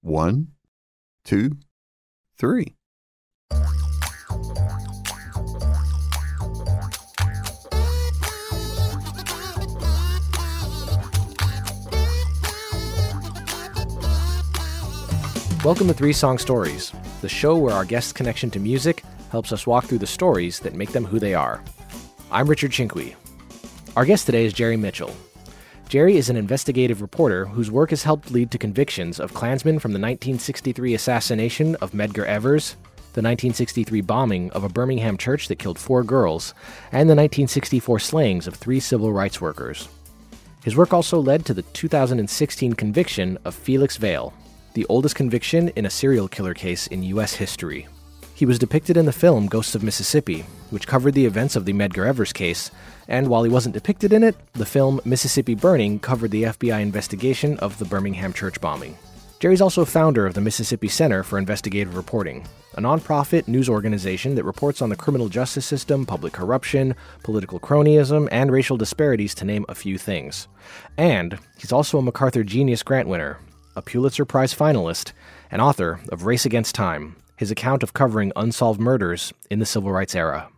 One, two, three. Welcome to Three Song Stories, the show where our guest's connection to music helps us walk through the stories that make them who they are. I'm Richard Chinqui. Our guest today is Jerry Mitchell. Jerry is an investigative reporter whose work has helped lead to convictions of Klansmen from the 1963 assassination of Medgar Evers, the 1963 bombing of a Birmingham church that killed four girls, and the 1964 slayings of three civil rights workers. His work also led to the 2016 conviction of Felix Vail, the oldest conviction in a serial killer case in U.S. history. He was depicted in the film Ghosts of Mississippi, which covered the events of the Medgar Evers case, and while he wasn't depicted in it, the film Mississippi Burning covered the FBI investigation of the Birmingham church bombing. Jerry's also founder of the Mississippi Center for Investigative Reporting, a nonprofit news organization that reports on the criminal justice system, public corruption, political cronyism, and racial disparities, to name a few things. And he's also a MacArthur Genius Grant winner, a Pulitzer Prize finalist, and author of Race Against Time, his account of covering unsolved murders in the civil rights era.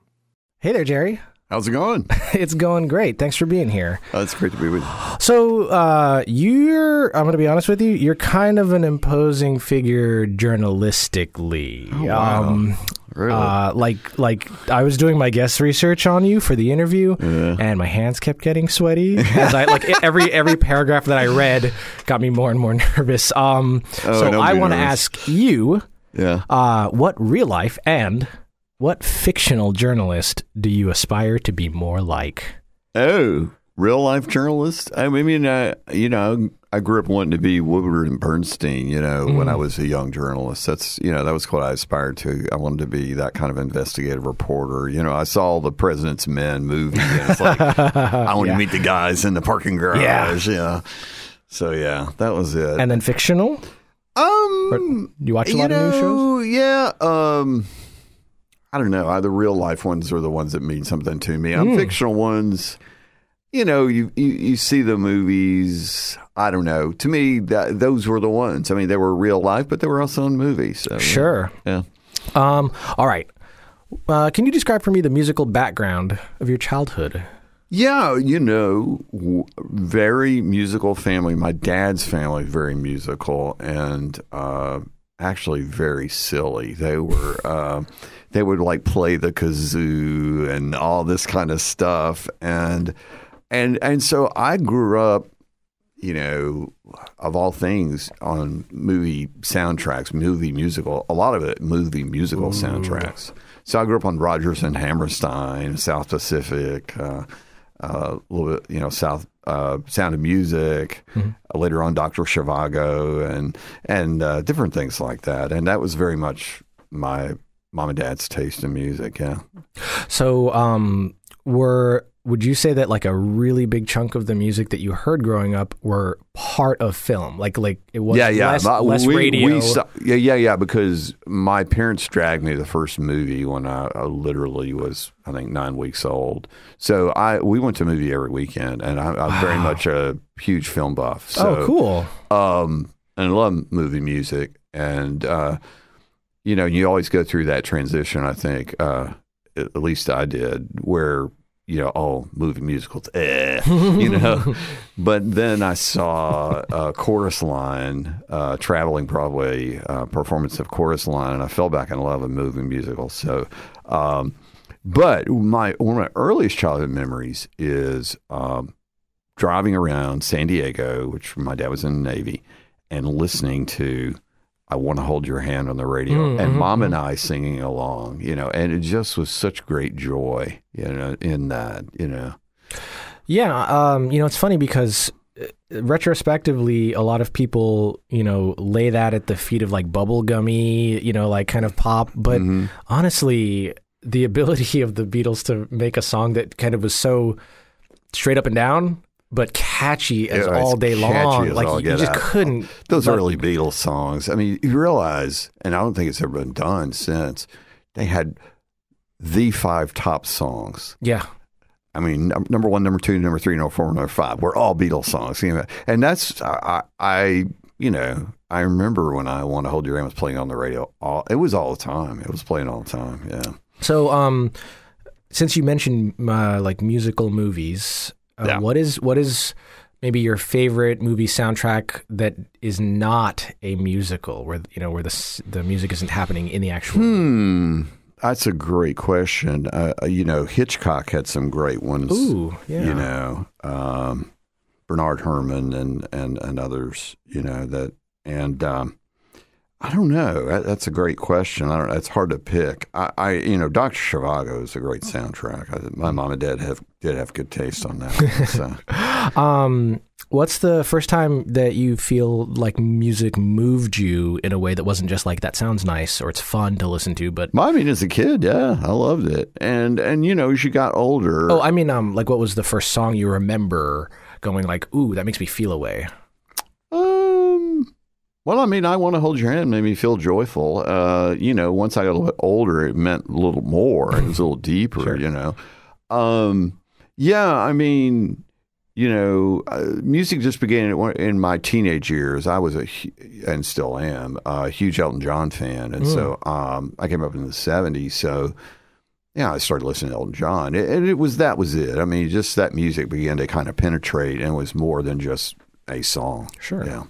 Hey there, Jerry. How's it going? it's going great. Thanks for being here. Oh, it's great to be with you. So, uh, you're, I'm going to be honest with you, you're kind of an imposing figure journalistically. Oh, wow. Um, really? Uh, like, like I was doing my guest research on you for the interview, yeah. and my hands kept getting sweaty as I like every every paragraph that I read got me more and more nervous. Um, oh, so I want to ask you, yeah, uh, what real life and what fictional journalist do you aspire to be more like? Oh, real life journalist? I mean, I, you know, I grew up wanting to be Woodward and Bernstein, you know, mm. when I mm. was a young journalist. That's, you know, that was what I aspired to. I wanted to be that kind of investigative reporter. You know, I saw the President's Men movie, and it's like, I want yeah. to meet the guys in the parking garage. Yeah. yeah. So, yeah, that was it. And then fictional? Um, or, do you watch a lot know, of new shows? Yeah. Um, I don't know. The real life ones are the ones that mean something to me. I'm mm. fictional ones. You know, you, you, you see the movies. I don't know. To me, that, those were the ones. I mean, they were real life, but they were also in movies. So, sure. Yeah. Um. All right. Uh, can you describe for me the musical background of your childhood? Yeah, you know, very musical family. My dad's family very musical and uh, actually very silly. They were. Uh, they would like play the kazoo and all this kind of stuff and and and so I grew up you know of all things on movie soundtracks movie musical a lot of it movie musical Ooh. soundtracks so I grew up on Rodgers and Hammerstein South Pacific uh, a little bit you know South uh, Sound of Music, mm-hmm. uh, later on Doctor Zhivago, and and uh, different things like that. And that was very much my mom and dad's taste in music. Yeah. So, um, were would you say that like a really big chunk of the music that you heard growing up were part of film? Like, like it was yeah, yeah, less, less we, radio. We yeah, yeah, yeah. Because my parents dragged me to the first movie when I, I, literally was, I think, nine weeks old. So I we went to a movie every weekend, and I, am wow. very much a huge film buff. So, oh, cool. Um, and I love movie music, and uh, you know, you always go through that transition. I think, uh, at least I did, where you know, oh, movie musicals, eh, you know. but then I saw a Chorus Line, uh, traveling Broadway uh, performance of Chorus Line, and I fell back in love with movie musicals. So, um, but my one of my earliest childhood memories is um, driving around San Diego, which my dad was in the Navy, and listening to I want to hold your hand on the radio, mm-hmm. and mom and mm-hmm. I singing along, you know, and it just was such great joy, you know, in that, you know. Yeah, um, you know, it's funny because uh, retrospectively, a lot of people, you know, lay that at the feet of like bubblegummy, you know, like kind of pop. But mm-hmm. honestly, the ability of the Beatles to make a song that kind of was so straight up and down but catchy as yeah, all day long. Like you, you just out. couldn't. Those but, early Beatles songs. I mean, you realize, and I don't think it's ever been done since. They had the five top songs. Yeah. I mean, number one, number two, number three, number four, number five. We're all Beatles songs, and that's I, I you know, I remember when I Want to Hold Your Hand was playing on the radio. All, it was all the time. It was playing all the time. Yeah. So, um, since you mentioned uh, like musical movies, uh, Yeah. what is what is maybe your favorite movie soundtrack that is not a musical, where you know where the the music isn't happening in the actual? Hmm. That's a great question. Uh, you know, Hitchcock had some great ones. Ooh, yeah. You know, um, Bernard Herrmann and, and, and others, you know, that, and, um, I don't know. That's a great question. I don't. It's hard to pick. I, I you know, Doctor Zhivago is a great soundtrack. I, my mom and dad have did have good taste on that. So. Um, what's the first time that you feel like music moved you in a way that wasn't just like that sounds nice or it's fun to listen to, but I mean, as a kid, yeah, I loved it. And and you know, as you got older, oh, I mean, um, like what was the first song you remember going like, ooh, that makes me feel a Um, well, I mean, I want to hold your hand made me feel joyful. Uh, you know, once I got a little bit older, it meant a little more. It was a little deeper. Sure. You know, um, yeah. I mean, you know, uh, music just began in- my teenage years. I was a and still am a huge Elton John fan, and so um, I came up in the '70s. So. Yeah, I started listening to Elton John, and it was that was it. I mean, just that music began to kind of penetrate, and was more than just a song. Sure. Yeah.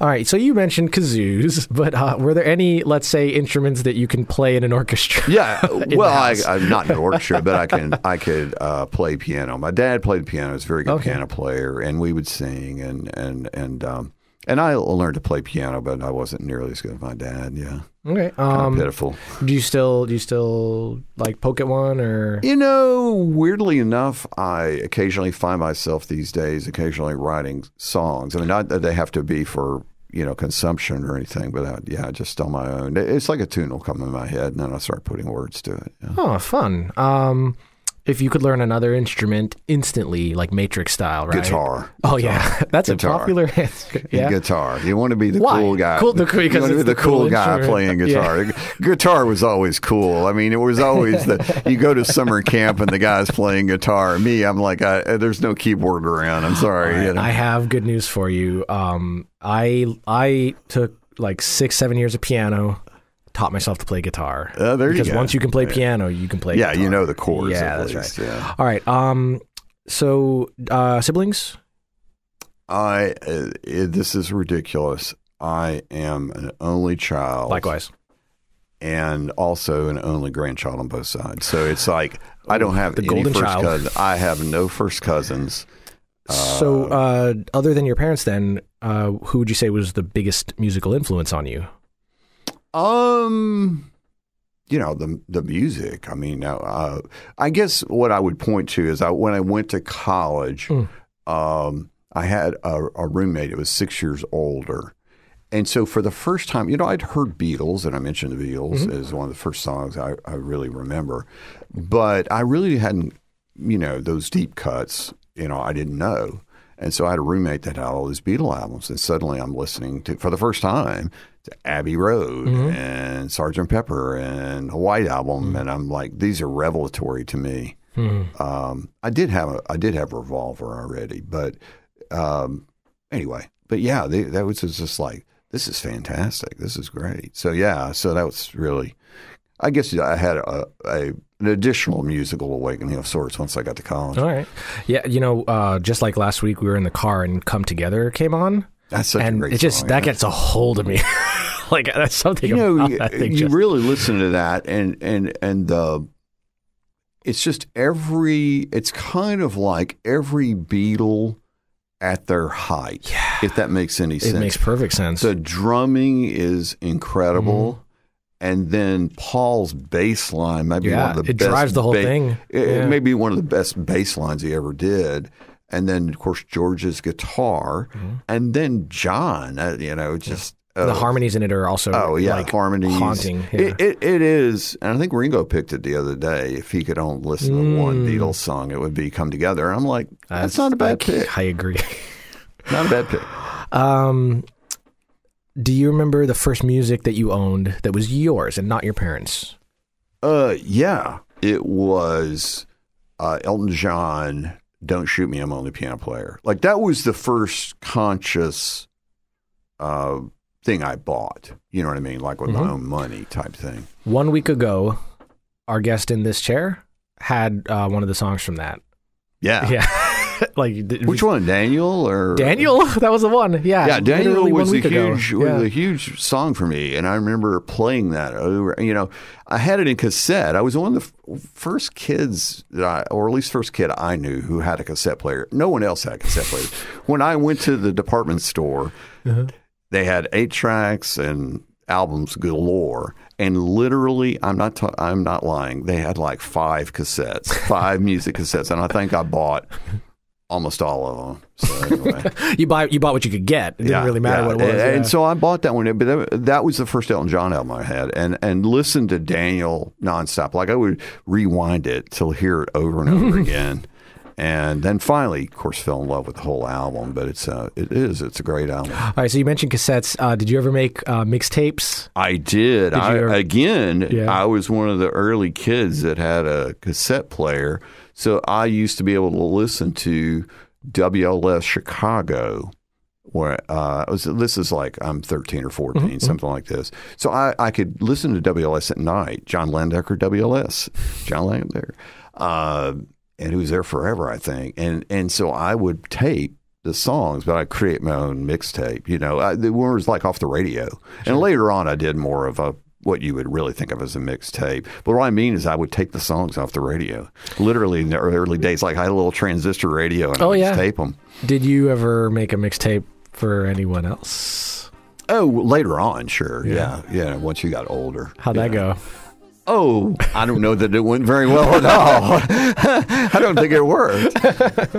All right. So you mentioned kazoos, but uh, were there any, let's say, instruments that you can play in an orchestra? Yeah, well, I, I'm not an orchestra, but I can I could uh, play piano. My dad played piano; he's a very good Okay. piano player, and we would sing and and and um, and I learned to play piano, but I wasn't nearly as good as my dad. Yeah, Okay. Um, pitiful. do you still do you still like poke at one or? You know, weirdly enough, I occasionally find myself these days occasionally writing songs. I mean, not that they have to be for you know consumption or anything, but uh, yeah, just on my own. It's like a tune will come in my head, and then I start putting words to it. Yeah. Oh, fun. Um, if you could learn another instrument instantly, like Matrix style, right? Guitar. Oh yeah, that's a popular answer. Yeah. Guitar. You want to be the Why? cool guy. Cool- the- because you want to be the the cool cool guy playing guitar. guitar was always cool. I mean, it was always the you go to summer camp and the guy's playing guitar. Me, I'm like, I, there's no keyboard around. I'm sorry. you know. I have good news for you. Um, I I took like six, seven years of piano, taught myself to play guitar. Uh, there you because go. once you can play piano, you can play. yeah, guitar. you know the chords. Yeah, at that's least, right. Yeah. All right. Um, so uh, siblings. I. Uh, it, this is ridiculous. I am an only child. Likewise. and also an only grandchild on both sides. So it's like I don't have The any golden first child. cousins. I have no first cousins. so, uh, other than your parents, then, uh, who would you say was the biggest musical influence on you? Um, you know the the music. I mean, uh, I guess what I would point to is I when I went to college, Mm. um, I had a, a roommate that was six years older. And so for the first time, you know, I'd heard Beatles, and I mentioned the Beatles as one of the first songs I, I really remember. But I really hadn't, you know, those deep cuts, you know, I didn't know. And so I had a roommate that had all these Beatle albums, and suddenly I'm listening to, for the first time, to Abbey Road and Sgt. Pepper and a White Album, and I'm like, these are revelatory to me. Um, I did have a I did have Revolver already, but um, anyway, but yeah, they, that was just like this is fantastic. This is great. So yeah, so that was really, I guess I had a, a an additional musical awakening of sorts once I got to college. All right. Yeah, you know, uh, just like last week, we were in the car and "Come Together" came on, That's such a and great it just song, that yeah. gets a hold of me. like that's something you know about you, that thing. you just- really listen to that and and and uh, it's just every it's kind of like every Beatle at their height. Yeah. If that makes any sense, it makes perfect sense. The drumming is incredible. Mm-hmm. And then Paul's bass line might be Yeah, one of the it best. drives the whole thing. It, it may be one of the best bass lines he ever did. And then, of course, George's guitar. And then John, uh, you know, just. Mm-hmm. the uh, harmonies in it are also Oh yeah, like harmonies. haunting. Yeah. It, it it is, and I think Ringo picked it the other day. If he could only listen to one Mm. Beatles song, it would be "Come Together." And I'm like, that's, not a bad pick. I agree. Not a bad pick. Um, do you remember the first music that you owned that was yours and not your parents? Uh, yeah, it was uh, Elton John. Don't shoot me, I'm only a piano player. Like that was the first conscious uh, thing I bought. You know what I mean, like with Mm-hmm. my own money type thing. One week ago, our guest in this chair had uh, one of the songs from that. Yeah. Yeah. like th- Which one, Daniel or Daniel? That was the one. Yeah. Yeah, Daniel was a ago. huge, Yeah. was a huge song for me, and I remember playing that over. You know, I had it in cassette. I was one of the f- first kids that I, or at least first kid I knew who had a cassette player. No one else had a cassette player. when I went to the department store, Uh-huh. they had eight tracks and albums galore. And literally, I'm not ta- I'm not lying. They had like five cassettes, five music cassettes, and I think I bought almost all of them. So anyway. You buy you bought what you could get. It didn't really matter yeah. what it was. And, yeah. and so I bought that one, but that, was the first Elton John album I had, and and listened to Daniel nonstop. Like I would rewind it to hear it over and over again, and then finally, of course, fell in love with the whole album. But it's uh, it is it's a great album. All right, so you mentioned cassettes. Uh, did you ever make uh, mixtapes? I did. I, ever- again, Yeah. I was one of the early kids that had a cassette player, so I used to be able to listen to WLS Chicago. Where uh, was, this is like I'm 13 or 14, Mm-hmm, something like this. So I, I could listen to WLS at night. John Landecker, WLS, John Landecker, uh, and he was there forever, I think. And and so I would tape the songs, but I create my own mixtape. You know, I, the one was like off the radio. And later on, I did more of a what you would really think of as a mixtape. But what I mean is, I would take the songs off the radio. Literally in the early days, like I had a little transistor radio, and I Oh, would yeah. tape them. Did you ever make a mixtape for anyone else? Oh, later on, sure, yeah, yeah. once you got older, How'd that go? Oh, I don't know that it went very well at all. I don't think it worked.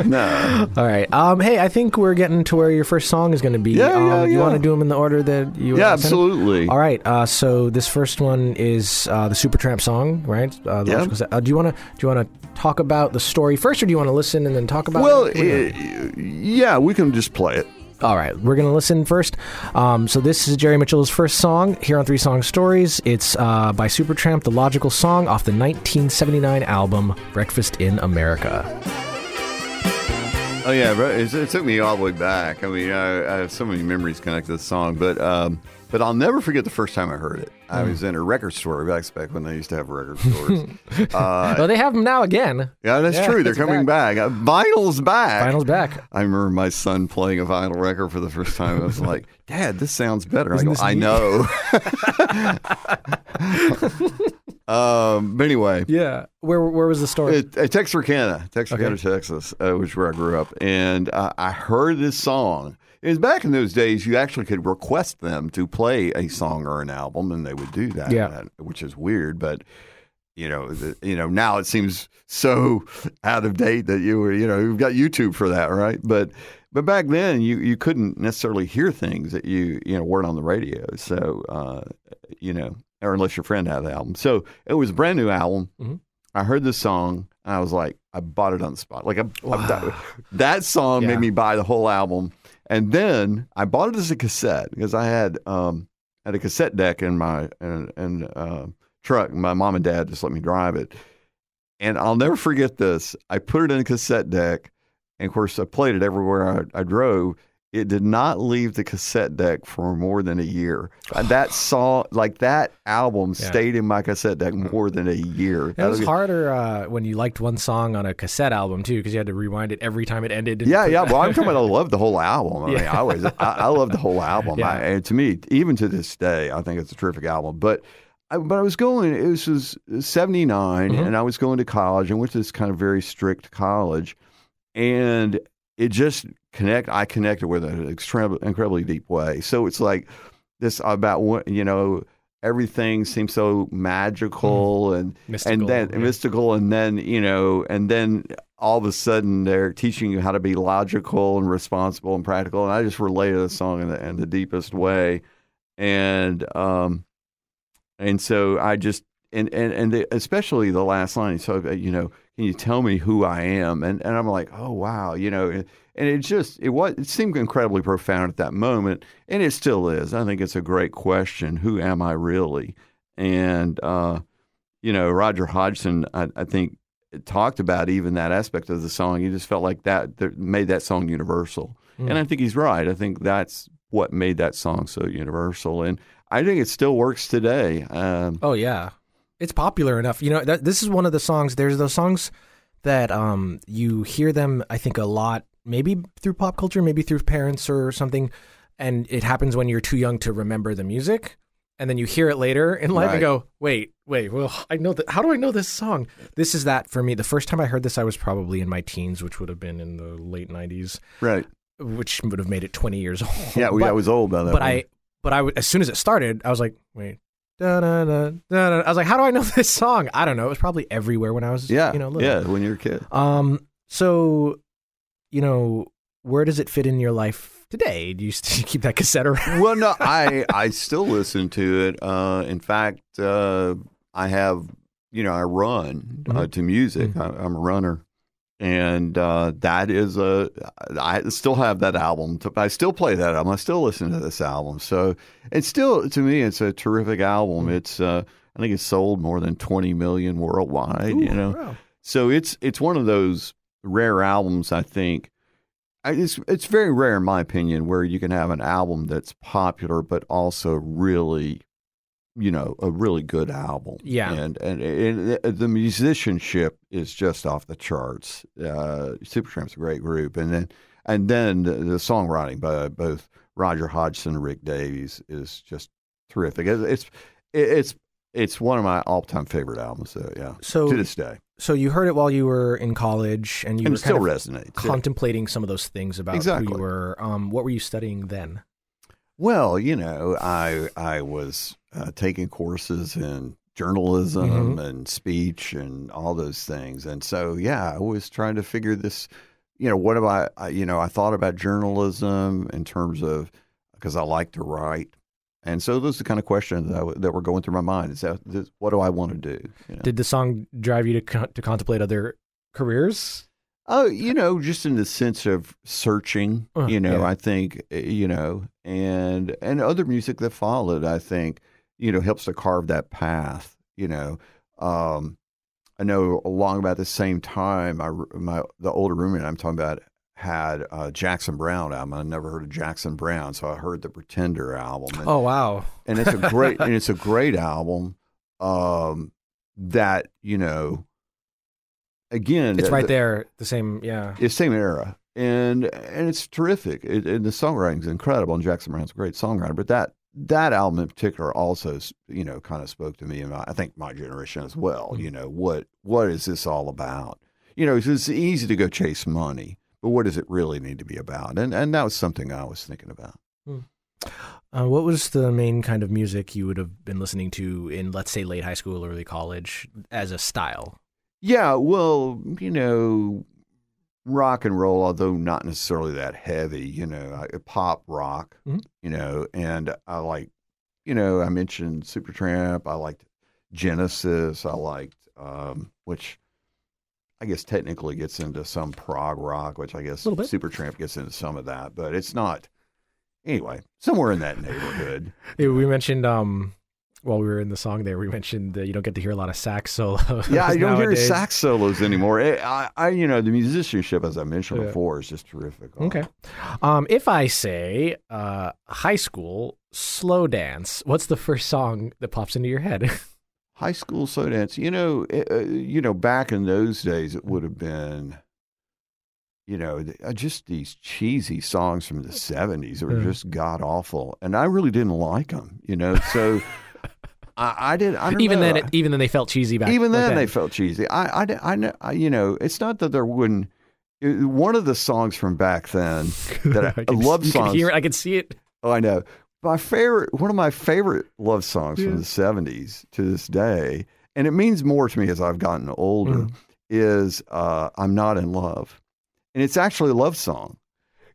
No. All right. Um, hey, I think we're getting to where your first song is going to be. Yeah, um, yeah, You yeah. want to do them in the order that you? Yeah, uh, absolutely. All right. Uh, so this first one is uh, the Supertramp song, right? Uh, the Yeah. Uh, do you want to do you want to talk about the story first, or do you want to listen and then talk about? Well, it? eh, yeah, we can just play it. All right, we're going to listen first. Um, so this is Jerry Mitchell's first song here on Three Song Stories. It's uh, by Supertramp, the logical song off the 1979 album Breakfast in America. Oh yeah, it, took me all the way back. I mean, I, I have so many memories connected to the song, but um, but I'll never forget the first time I heard it. I was in a record store back back when they used to have record stores. uh, well, they have them now again. yeah, that's Yeah, true. They're coming back. Uh, Vinyl's back. Vinyl's back. I remember my son playing a vinyl record for the first time. I was like, Dad, this sounds better. I Isn't go, I know. um, but anyway, Yeah. Where where was the story? it, uh, Texarkana, Texarkana, Texas, uh, which is where I grew up. And uh, I heard this song. It was back in those days, you actually could request them to play a song or an album, and they would do that, Yeah. which is weird. But you know, the, you know, now it seems so out of date that you were, you know, you've got YouTube for that, right? But but back then, you you couldn't necessarily hear things that you you know weren't on the radio. So uh, you know, or unless your friend had the album. So it was a brand new album. Mhm. I heard the song. And I was like, I bought it on the spot. Like I, I- that, that song Yeah. made me buy the whole album. And then I bought it as a cassette because I had um, had a cassette deck in my in, in, uh, truck. My mom and dad just let me drive it. And I'll never forget this. I put it in a cassette deck, and of course, I played it everywhere I, I drove. It did not leave the cassette deck for more than a year. Uh, That song, like that album, Yeah. stayed in my cassette deck more than a year. it was harder uh, when you liked one song on a cassette album too, because you had to rewind it every time it ended. Yeah, yeah. Well, I'm talking about I love the whole album. I mean, Yeah. I always, I, I love the whole album. Yeah. I, and to me, even to this day, I think it's a terrific album. But, I, but I was going. It was, was '79, Mhm. and I was going to college. and went to this kind of very strict college, and it just connect. I connected with it in an extremely, incredibly deep way. So it's like this about what you know. Everything seems so magical and mystical. and then yeah. mystical and then you know and then all of a sudden they're teaching you how to be logical and responsible and practical and i just related the song in the, in the deepest way and um and so i just and and, and the, especially the last line so you know can you tell me who i am and and i'm like oh wow you know and, it just it was it seemed incredibly profound at that moment and it still is i think it's a great question who am i really and uh you know, Roger Hodgson, I, I think, talked about even that aspect of the song. He just felt like that, that made that song universal. Mm. And I think he's right. I think that's what made that song so universal. And I think it still works today. Um, Oh yeah, it's popular enough. You know, that, this is one of the songs. There's those songs that um you hear them. I think a lot, maybe through pop culture, maybe through parents or something, and it happens when you're too young to remember the music, and then you hear it later in life Right. and go, wait, wait, well, I know that. How do I know this song? This is that for me. The first time I heard this, I was probably in my teens, which would have been in the late '90s, right. which would have made it 20 years old. Yeah, we, But- I was old by that. but one. I, but I, as soon as it started, I was like, wait, da, da, da, da. I was like, how do I know this song? I don't know. It was probably everywhere when I was, yeah, you know, little. yeah, when you were a kid. Um, so, you know, where does it fit in your life today? Do you still keep that cassette around? well, no, I I still listen to it. Uh, in fact, uh, I have you know I run uh, Mhm. to music. I, I'm a runner, and uh, that is a I still have that album. I still play that album. I still listen to this album. So it's still to me, it's a terrific album. Mhm. It's uh, I think it's sold more than 20 million worldwide. you know, wow. so it's it's one of those rare albums. I think I, it's it's very rare, in my opinion, where you can have an album that's popular but also really, you know, a really good album. Yeah. and and, and the musicianship is just off the charts. Uh, Supertramp's a great group, and then and then the, the songwriting by both Roger Hodgson and Rick Davies is just terrific. It, it's it's it's one of my all time favorite albums. So yeah, So, to this day, so you heard it while you were in college, and you and were it still kind of resonates. yeah. contemplating some of those things about who Exactly. you were. Um, what were you studying then? Well, you know, I I was uh, taking courses in journalism Mhm. and speech and all those things, and so yeah, I was trying to figure this. You know, what about I, you know I thought about journalism in terms of because I like to write, and so those are the kind of questions that, w- that were going through my mind. Is that this, what do I want to do? You know? Did the song drive you to con- to contemplate other careers? Oh, you know, just in the sense of searching, Uh, you know, yeah. I think, uh, you know, and and other music that followed, I think, you know, helps to carve that path, you know. Um, I know along about the same time, I my the older roommate I'm talking about had uh, Jackson Browne album. I never heard of Jackson Browne, so I heard the Pretender album. And, Oh wow! and it's a great and it's a great album. Um, that you know, again, It's right the- there. The same, yeah. it's same era, and and it's terrific. It, and the songwriting's incredible. And Jackson Browne's a great songwriter, but that that album in particular also, you know, kind of spoke to me, and I think my generation as well. You know, what what is this all about? You know, it's, it's easy to go chase money, but what does it really need to be about? And and that was something I was thinking about. Uh, what was the main kind of music you would have been listening to in, let's say, late high school, early college, as a style? Yeah, well, you know, rock and roll, although not necessarily that heavy, you know, I- pop rock, Mhm. you know, and I like, you know, I mentioned Supertramp, I liked Genesis, I liked, um, which I guess technically gets into some prog rock, which I guess Supertramp gets into some of that, but it's not. Anyway, somewhere in that neighborhood. Yeah, We mentioned um, while we were in the song there, we mentioned that you don't get to hear a lot of sax solos. Yeah, I don't hear sax solos anymore. I, I, I, you know, the musicianship, as I mentioned Yeah. before, is just terrific. Okay. Um, if I say uh, high school slow dance, what's the first song that pops into your head? High school slow dance. You know, uh, you know, back in those days, it would have been, you know, uh, just these cheesy songs from the seventies that were just god awful, and I really didn't like them. You know, so I, I did. I even know. then, it, even then, they felt cheesy back. Then. Even then, they felt cheesy. I, I, I, know- I, you know, it's not that there wouldn't. it- one of the songs from back then that I, can- love you songs. It. I can see it. Oh, I know. My favorite, one of my favorite love songs Yeah. from the '70s to this day, and it means more to me as I've gotten older, Mm. is uh, "I'm Not in Love," and it's actually a love song.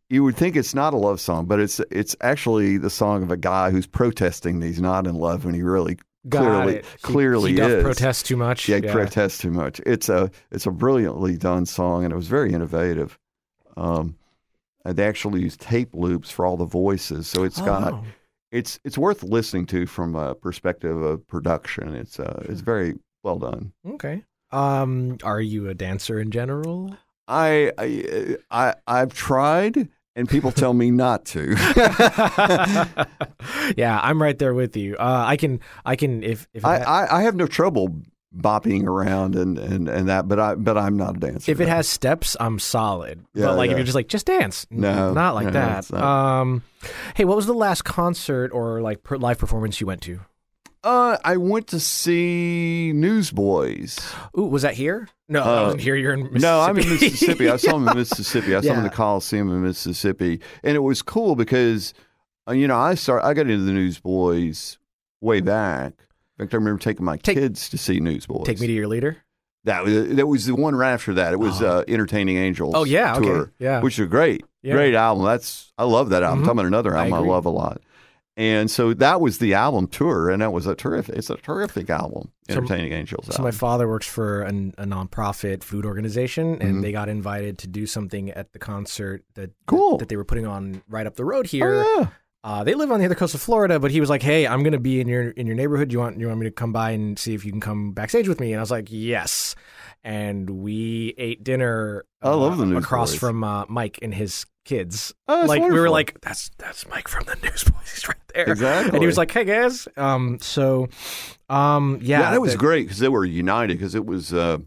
You would think it's not a love song, but it's it's actually the song of a guy who's protesting that he's not in love when he really Got clearly it. He- clearly he is. protest too much. Yeah, protests too much. It's a it's a brilliantly done song, and it was very innovative. Um, they actually use tape loops for all the voices, so it's got Oh. it's it's worth listening to from a perspective of production. It's uh it's very well done. Okay. Um, are you a dancer in general? I I, I I've tried and people tell me not to. yeah, I'm right there with you. Uh, I can, I can, if if I, I, I have no trouble bopping around and, and, and that, but I but I'm not a dancer. if it has steps, I'm solid. Yeah, but like if you're just like just dance, No, not like no, that. not. Um, hey, what was the last concert or like live performance you went to? Uh, I went to see Newsboys. Ooh, was that here? No, I Uh, wasn't here. You're in Mississippi. No, I'm in Mississippi. I saw them in Mississippi. I saw them in the Coliseum in Mississippi, and it was cool because, uh, you know, I start. I got into the Newsboys way back. In fact, I remember taking my Take- kids to see Newsboys. Take me to your leader. that was that was the one right after that. It was Oh. uh, Entertaining Angels. Oh yeah, tour, okay, yeah. which is great, Yeah. great album. That's I love that album. Mhm. Talking about another album I, agree. love a lot. And so that was the album tour, and that was a terrific. It's a terrific album, So- Entertaining Angels. So my father works for an, a nonprofit food organization, and Mhm. they got invited to do something at the concert that Cool. that they were putting on right up the road here. Oh, yeah. Uh, they live on the other coast of Florida, but he was like, "Hey, I'm going to be in your in your neighborhood. You want you want me to come by and see if you can come backstage with me?" And I was like, "Yes." And we ate dinner. I love the uh, Newsboys. across from uh, Mike and his kids. Oh, like we were like, "That's that's Mike from the Newsboys. He's right there." Exactly. And he was like, "Hey guys." Um. So, um. Yeah. Yeah, that was the- great because they were united because it was, uh,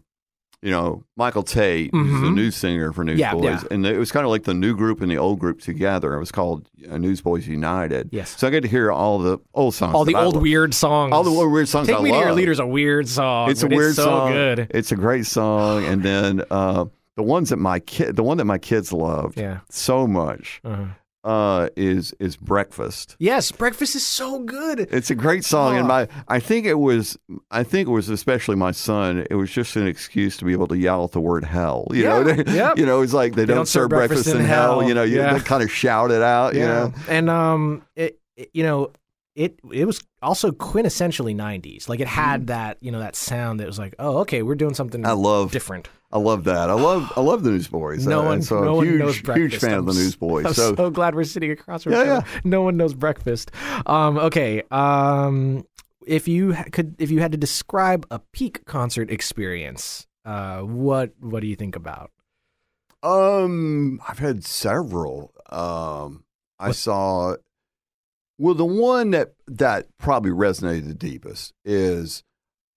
you know, Michael Tait, who's the new singer for Newsboys, yeah. and it was kind of like the new group and the old group together. It was called uh, Newsboys United. Yes. So I got to hear all the old songs, all the old weird songs. all the old weird songs. Take I me love. to your leader's a weird song. It's a weird so song. good. It's a great song, and then uh, the ones that my kid, the one that my kids loved Yeah. so much, Uh-huh. uh, is is Breakfast. Yes, breakfast is so good. It's a great song, and Oh. my I think it was I think it was especially my son. It was just an excuse to be able to yell out the word hell. You Yeah, know, yep. you know, it's like they, don't, serve breakfast, in hell. You know, you Yeah. they kind of shout it out. You know, and um, it, it- you know, it it was also quintessentially '90s. Like it had that you know that sound that was like, oh, okay, we're doing something. I love different. I love that. I love I love the Newsboys. No Uh, one, so no I'm one huge, knows huge fan I'm of the Newsboys. I'm so so, glad we're sitting across from Yeah, each other. yeah. No one knows breakfast. Um, okay. Um, if you could, if you had to describe a peak concert experience, uh, what what do you think about? Um, I've had several. Um, I What- saw. Well, the one that that probably resonated the deepest is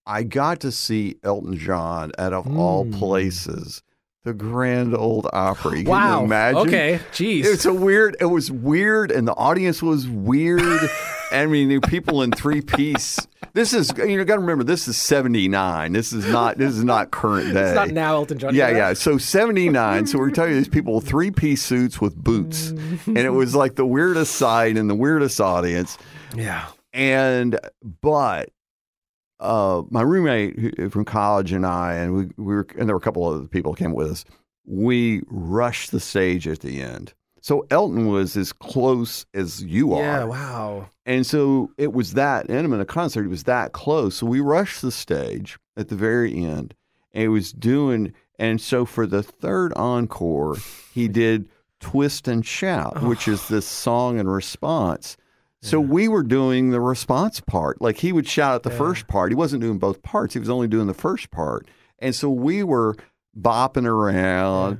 I got to see Elton John out of all Mm. places, the Grand Ole Opry. Can wow. you imagine? Okay. Jeez. It's a weird. It was weird, and the audience was weird. I mean, people in three piece. This is you know, got to remember this is seventy nine. This is not this is not current day. it's not now Elton John. Yeah, yeah. So 79. so we're telling you these people three piece suits with boots. and it was like the weirdest sight and the weirdest audience. Yeah. And, but, uh, my roommate from college and I, and we, we were, and there were a couple other people came with us, we rushed the stage at the end. So Elton was as close as you are. Yeah. Wow. And so it was that intimate a concert. It was that close. So we rushed the stage at the very end, and he was doing. And so for the third encore, he did "Twist and Shout," which is this song and response. So we were doing the response part. Like he would shout at the Yeah. first part. He wasn't doing both parts. He was only doing the first part. And so we were bopping around,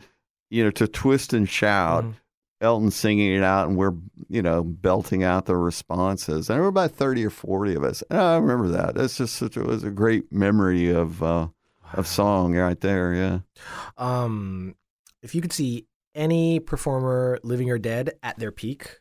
you know, to twist and shout. Mhm. Elton singing it out, and we're you know belting out the responses. And there were about thirty or forty of us. And I remember that. That's just such a, it was a great memory of uh, of song right there. Yeah. Um, if you could see any performer, living or dead, at their peak,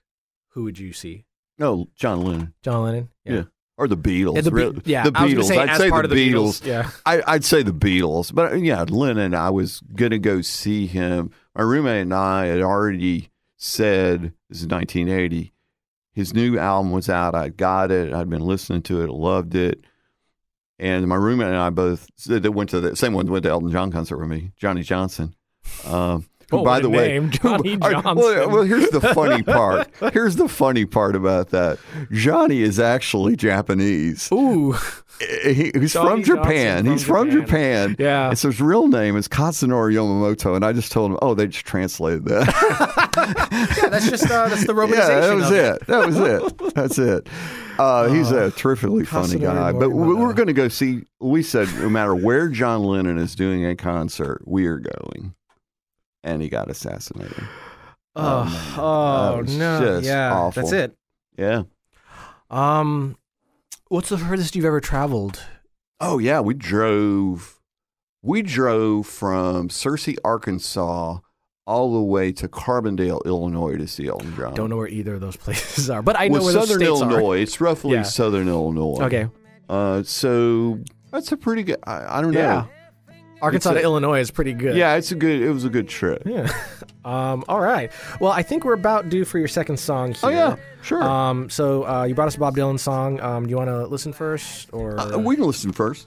who would you see? Oh, John Lennon John Lennon. Yeah. or the Beatles. Yeah, the, Be- yeah, the I was gonna Beatles. say, I'd say the the Beatles. Yeah. I, I'd say the Beatles, but yeah, Lennon. I was gonna go see him. My roommate and I had already said this is 1980. His new album was out. I got it. I'd been listening to it. Loved it. And my roommate and I both they went to the same one went to Elton John concert with me, Johnny Johnson. Um, Oh, by the a way, name, Johnny Johnson. well, well, here's the funny part. Here's the funny part about that. Johnny is actually Japanese. Ooh. He- he's Johnny from Japan. Johnson he's from from Japan. Japan. Yeah. And so his real name is Katsunori Yamamoto. And I just told him, oh, they just translated that. yeah, that's just uh, that's the romanization. yeah, that was of it. That was it. That's it. Uh, he's a terrifically funny guy. But we- we're going to go see, we said no matter where John Lennon is doing a concert, we are going. And he got assassinated. Oh, man. oh, no. just yeah, awful. that's it. Yeah. Um, what's the furthest you've ever traveled? Oh yeah, we drove. We drove from Searcy, Arkansas, all the way to Carbondale, Illinois, to see Elton John. Don't know where either of those places are, but I know well, where Southern Illinois. It's roughly Yeah. Southern Illinois. Okay, Uh, so that's a pretty good. I, I don't yeah. know. Arkansas It's to Illinois is pretty good. Yeah, it's a good. It was a good trip. Yeah. Um, all right. Well, I think we're about due for your second song here. Oh yeah, sure. Um, so uh, you brought us a Bob Dylan song. Um, do you want to listen first, or Uh, we can listen first.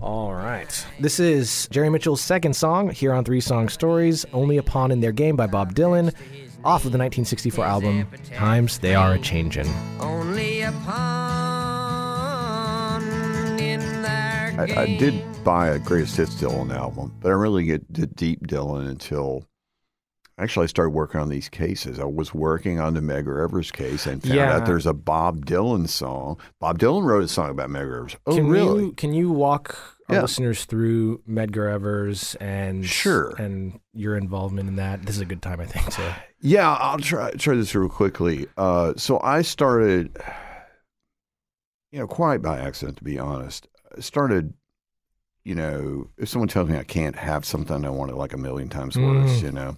all right? This is Jerry Mitchell's second song here on Three Song Stories, "Only a Pawn in Their Game" by Bob Dylan, off of the 1964 album "Times They Are a Changin'." Only a pawn in their I, I did buy a greatest hits Dylan album, but I really get to deep Dylan until actually I started working on these cases. I was working on the Medgar Evers case and found Yeah. out there's a Bob Dylan song. Bob Dylan wrote a song about Medgar Evers. Oh, can really? You, can you walk our Yeah. listeners through Medgar Evers and Sure. and your involvement in that? This is a good time, I think, to Yeah, I'll try try this real quickly. Uh, so I started, you know, quite by accident, to be honest. I started, you know, if someone tells me I can't have something, I want it like a million times worse, Mm. you know.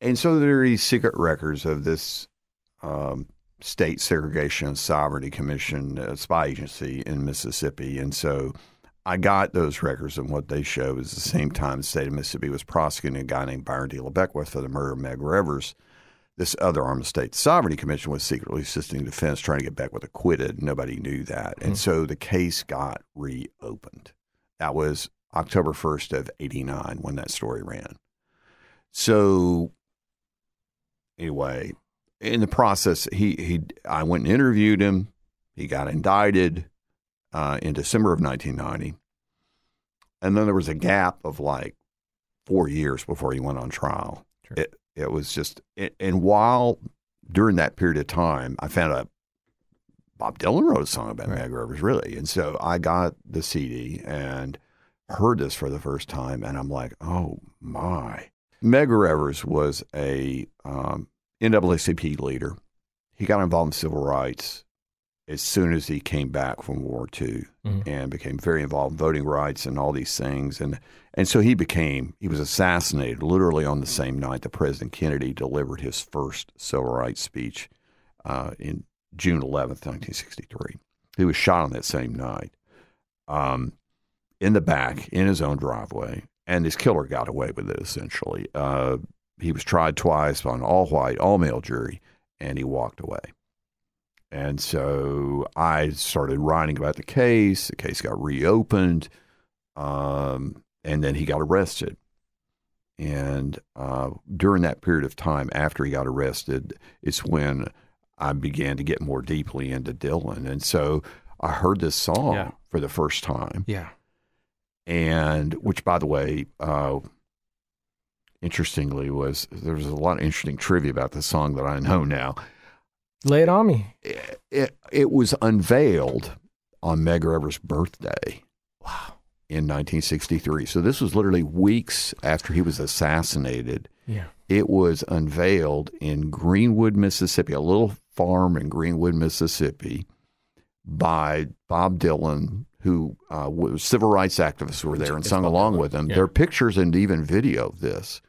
And so there are these secret records of this um, state segregation and sovereignty commission uh, spy agency in Mississippi, and so. I got those records, and what they show is the same time the state of Mississippi was prosecuting a guy named Byron De La Beckwith for the murder of Medgar Evers. This other arm of the state sovereignty commission was secretly assisting the defense trying to get Beckwith acquitted. Nobody knew that, and so the case got reopened. That was October first of '89 when that story ran. So, anyway, in the process, he he I went and interviewed him. He got indicted uh, in December of 1990. And then there was a gap of like four years before he went on trial. Sure. It, it was just, it, and while during that period of time, I found out Bob Dylan wrote a song about Right. Evers, really. And so I got the CD and heard this for the first time, and I'm like, oh my. Medgar Evers was a um, NAACP leader. He got involved in civil rights as soon as he came back from World War II Mhm. and became very involved in voting rights and all these things. And and so he became he was assassinated literally on the same night that President Kennedy delivered his first civil rights speech uh, in June 11th, 1963. He was shot on that same night um, in the back in his own driveway, and his killer got away with it essentially. Uh, he was tried twice on all white, all male jury, and he walked away. And so I started writing about the case. The case got reopened, um, and then he got arrested. And uh, during that period of time after he got arrested, it's when I began to get more deeply into Dylan. And so I heard this song Yeah. for the first time yeah. and which by the way uh, interestingly was there was a lot of interesting trivia about the song that i know now Lay it on me. it, it, it was unveiled on Medgar Evers' birthday Wow. in 1963 so this was literally weeks after he was assassinated Yeah. it was unveiled in greenwood mississippi a little farm in greenwood mississippi by bob dylan who uh, was civil rights activists who were there and It's sung along Dylan, with him yeah. there are pictures and even video of this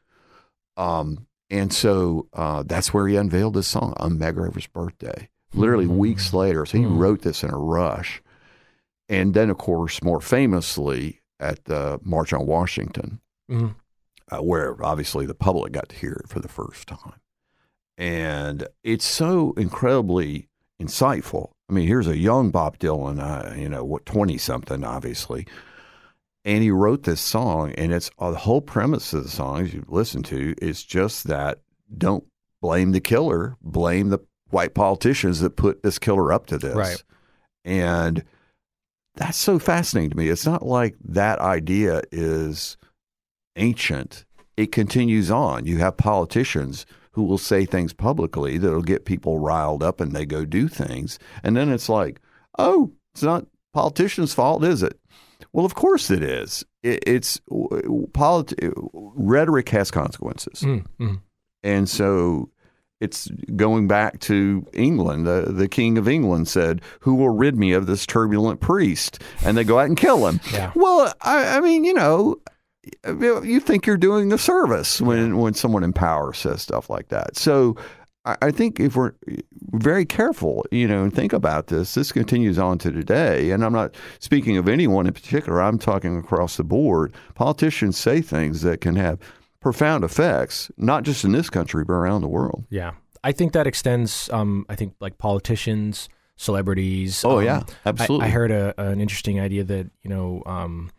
um, and so uh, that's where he unveiled this song on Medgar Evers' birthday literally Mm-hmm. weeks later so he wrote this in a rush and then of course more famously at the march on washington Mhm. uh, where obviously the public got to hear it for the first time. And it's so incredibly insightful. I mean, here's a young Bob Dylan, uh, you know, what twenty something, obviously, and he wrote this song, and it's uh, the whole premise of the song, as you listen to, is just that don't blame the killer, blame the white politicians that put this killer up to this, Right. And that's so fascinating to me. It's not like that idea is ancient. It continues on. You have politicians who will say things publicly that'll get people riled up and they go do things. And then it's like, oh, it's not politicians' fault, is it? Well, of course it is. It, it's politi- rhetoric has consequences. Mm, mm. And so it's going back to England. The, the king of England said, Who will rid me of this turbulent priest? And they go out and kill him. Yeah. Well, I, I mean, you know, you think you're doing the service when, when someone in power says stuff like that. So I, I think if we're very careful, you know, and think about this, this continues on to today. And I'm not speaking of anyone in particular, I'm talking across the board. Politicians say things that can have profound effects, not just in this country, but around the world. Yeah. I think that extends, um, I think, like politicians, celebrities. Oh, um, yeah, I- absolutely. I, heard a, an interesting idea that, you know, um,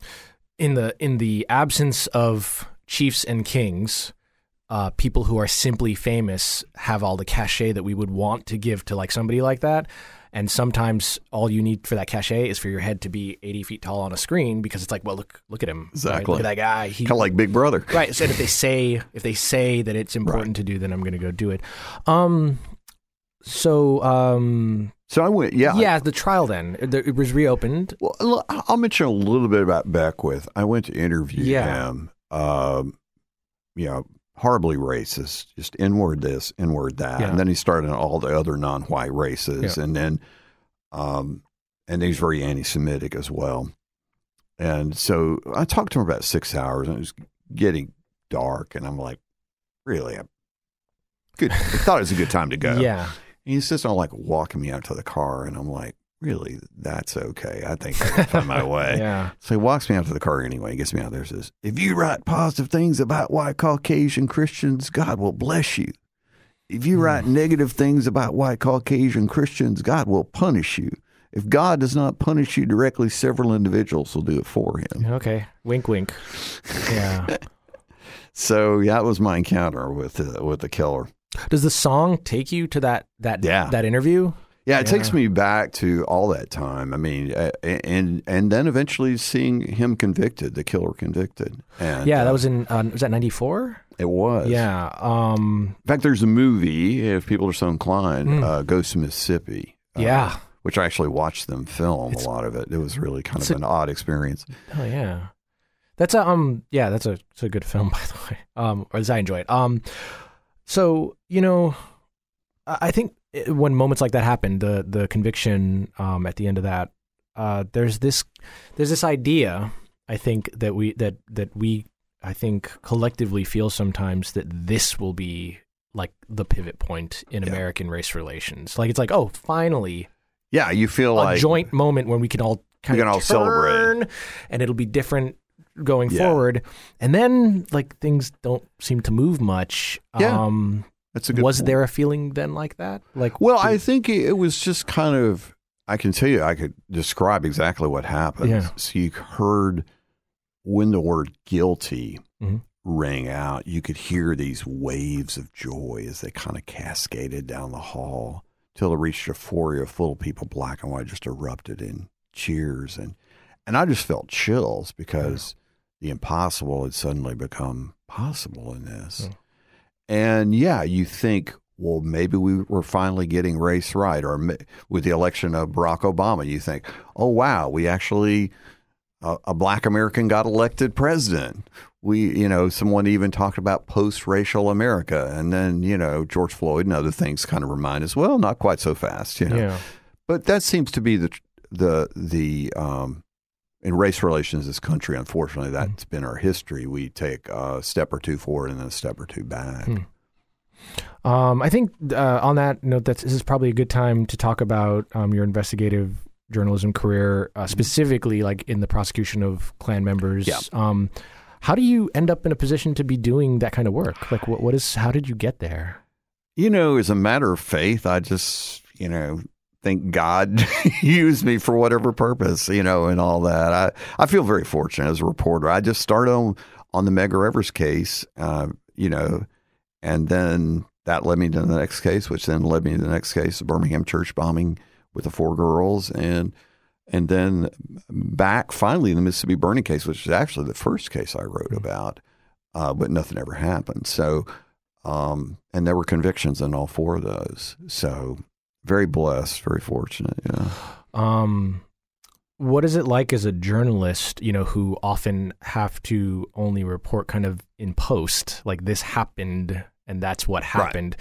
in the in the absence of chiefs and kings, uh, people who are simply famous have all the cachet that we would want to give to like somebody like that. And sometimes all you need for that cachet is for your head to be 80 feet tall on a screen because it's like, well, look, look at him. right? Exactly. Look at that guy. Kind of like Big Brother. Right. So if they say if they say that it's important to do, then I'm going to go do it. Um. So um. So I went, yeah. Yeah. The trial then it, was reopened. Well, I'll mention a little bit about Beckwith. I went to interview Yeah. him. Um, you know, horribly racist, just inward this, inward that, Yeah. and then he started on all the other non-white races, Yeah. and then, um, and he's very anti-Semitic as well. And so I talked to him about six hours, and it was getting dark, and I'm like, really, I, good. I thought it was a good time to go. Yeah. And he insists on like walking me out to the car, and I'm like, really, that's okay. I think I can find my way. Yeah. So he walks me out to the car anyway. He gets me out there says, If you write positive things about white Caucasian Christians, God will bless you. If you write hmm. negative things about white Caucasian Christians, God will punish you. If God does not punish you directly, several individuals will do it for him. Okay. Wink. Wink. Yeah. So that was my encounter with the, with the killer. Does the song take you to that that Yeah. that interview? Yeah, it takes me back to all that time. I mean, uh, and and then eventually seeing him convicted, the killer convicted. And yeah. uh, That was in uh, was that ninety four? it was. Yeah. Um. In fact, there's a movie, if people are so inclined, Mm. uh, Ghost of Mississippi. uh, Yeah. Which I actually watched them film It's- a lot of it. It was really kind of a- an odd experience. Oh yeah, that's a um yeah that's a it's a good film by the way. Um, or as I enjoy it. Um, so you know, I I think when moments like that happen, the the conviction um at the end of that, uh, there's this there's this idea I think that we that that we I think collectively feel sometimes that this will be like the pivot point in Yeah. American race relations. Like it's like oh finally Yeah, you feel like a like joint moment when we can all kind can of all celebrate. and it'll be different going Yeah. forward. And then like things don't seem to move much. Yeah. Um, that's a good. was point. there a feeling then like that? Like Well, I think it was just kind of. I can tell you, I could describe exactly what happened. Yeah. So you heard when the word guilty Mhm. rang out, you could hear these waves of joy as they kind of cascaded down the hall till it reached euphoria full of people, black and white, just erupted in cheers. And, and I just felt chills because the impossible had suddenly become possible in this. Yeah. And yeah, you think, well, maybe we were finally getting race right. Or with the election of Barack Obama, you think, oh, wow, we actually, a, a black American got elected president. We, you know, someone even talked about post racial America. And then, you know, George Floyd and other things kind of remind us, well, not quite so fast, you know. yeah, But that seems to be the, the, the, um, in race relations, in this country, unfortunately, that's been our history. We take a step or two forward and then a step or two back. Hmm. Um, I think uh, on that note, that this is probably a good time to talk about um, your investigative journalism career, uh, specifically like in the prosecution of Klan members. Yeah. Um, how do you end up in a position to be doing that kind of work? Like, what, what is? How did you get there? You know, as a matter of faith, I just, you know, think God used me for whatever purpose, you know, and all that. I, I feel very fortunate as a reporter. I just started on, on the Medgar Evers case, uh, you know, and then that led me to the next case, which then led me to the next case, the Birmingham church bombing with the four girls. And, and then back finally the Mississippi burning case, which is actually the first case I wrote about, uh, but nothing ever happened. So, um, and there were convictions in all four of those. So very blessed, very fortunate. Yeah. Um, what is it like as a journalist, you know, who often have to only report kind of in post, like this happened and that's what happened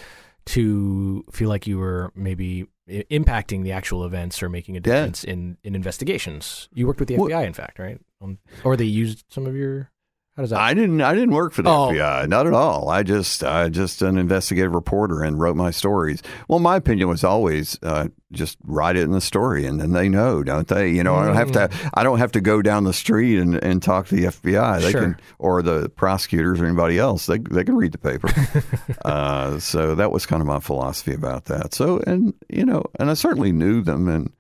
to feel like you were maybe i- impacting the actual events or making a Yeah. difference in, in investigations. You worked with the Well- FBI, in fact, right? Um, or they used some of your. How does that? I didn't. I didn't work for the Oh. FBI. Not at all. I just, I just an investigative reporter and wrote my stories. Well, my opinion was always uh, just write it in the story, and then they know, don't they? You know, I don't have to. I don't have to go down the street and, and talk to the FBI. They Sure. can, or the prosecutors or anybody else. They they can read the paper. uh, so that was kind of my philosophy about that. So, and you know, and I certainly knew them, and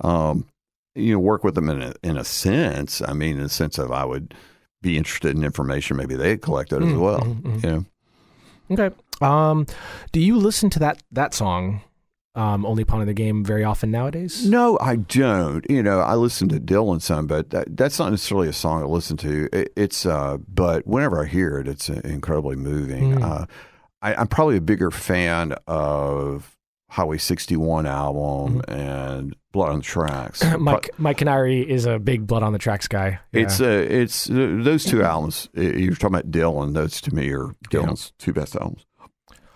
um, you know, work with them in a, in a sense. I mean, in the sense of I would be interested in information maybe they had collected as Mm, well. mhm. You know, Okay. Um, do you listen to that that song, um, "Only Pawn in the Game" very often nowadays? no, I don't. You know, I listen to Dylan some, but that, that's not necessarily a song I listen to. It, it's, uh, but whenever I hear it, it's uh, incredibly moving. Mm. Uh, I, I'm probably a bigger fan of Highway 61 album and Blood on the Tracks. Mike Mike Canary is a big Blood on the Tracks guy. Yeah. It's uh, it's uh, those two albums. uh, You're talking about Dylan. Those to me are Dylan's two best albums.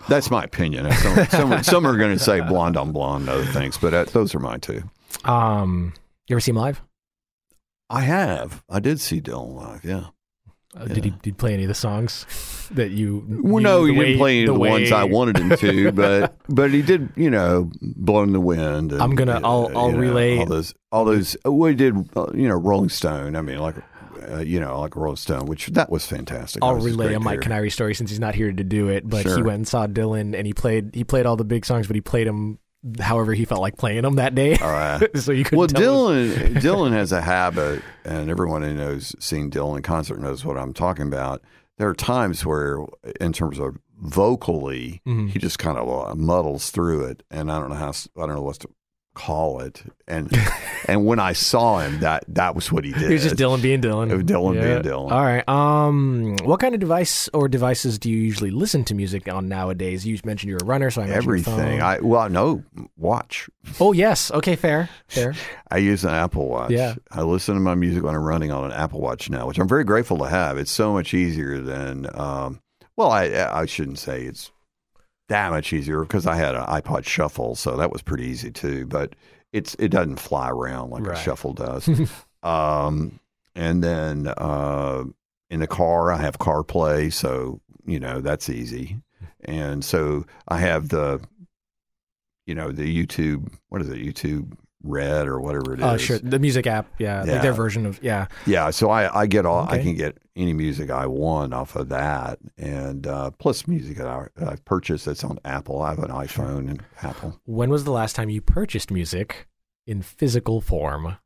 That's my opinion. Some, some, some are going to say Blonde on Blonde, and other things, but uh, those are mine too. um, you ever see him live? I have. I did see Dylan live. Yeah. Uh, Did he did he play any of the songs that you? Well, no, the he way- didn't play any of the, ones I wanted him to, but but he did. You know, "Blowin' in the Wind." And, I'm gonna- I'll- uh, I'll know, relay- all those. All those. Well, he did. Uh, you know, Rolling Stone. I mean, like. Uh, you know, like Rolling Stone, which that was fantastic. I'll was relay a Mike. Canary story since he's not here to do it. But he went and saw Dylan, and he played he played all the big songs, but he played them however he felt like playing them that day. All right. so you couldn't. Well, tell Dylan Dylan has a habit, and everyone who knows seen Dylan in concert knows what I'm talking about. There are times where, in terms of vocally, Mhm. he just kind of uh, muddles through it, and I don't know how I don't know what to call it. And and when I saw him, that that was what he did. He was just Dylan being Dylan. Dylan Yeah. being Dylan. All right. Um, what kind of device or devices do you usually listen to music on nowadays? You mentioned you're a runner, so I Everything. I well, no watch. oh yes. Okay. Fair. Fair. I use an Apple Watch. Yeah. I listen to my music when I'm running on an Apple Watch now, which I'm very grateful to have. It's so much easier than, um, well, I I shouldn't say it's that much easier because I had an iPod Shuffle, so that was pretty easy too. But it's it doesn't fly around like Right. a Shuffle does. um, and then uh, in the car, I have CarPlay, so you know that's easy. And so I have the, you know, the YouTube. What is it? YouTube Red or whatever it is. Oh sure. The music app. Yeah. Like their version of yeah. Yeah, so I, I get all I can get any music I want off of that, and uh, plus music that I, I've purchased that's on Apple. I have an iPhone and Apple. When was the last time you purchased music in physical form?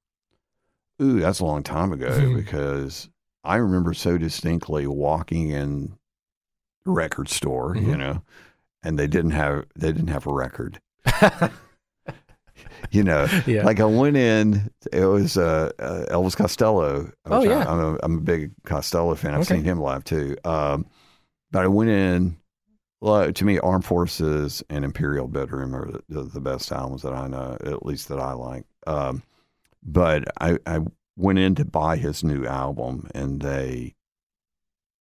Ooh, that's a long time ago Mhm. because I remember so distinctly walking in the record store, you Mhm. know, and they didn't have they didn't have a record. You know, Yeah. like I went in, it was uh, uh, Elvis Costello. Oh, yeah. I, am a, I'm a big Costello fan. I've Okay. seen him live too. Um, but I went in. Well, to me, Armed Forces and Imperial Bedroom are the, the, the best albums that I know, at least that I like. Um, but I, I went in to buy his new album, and they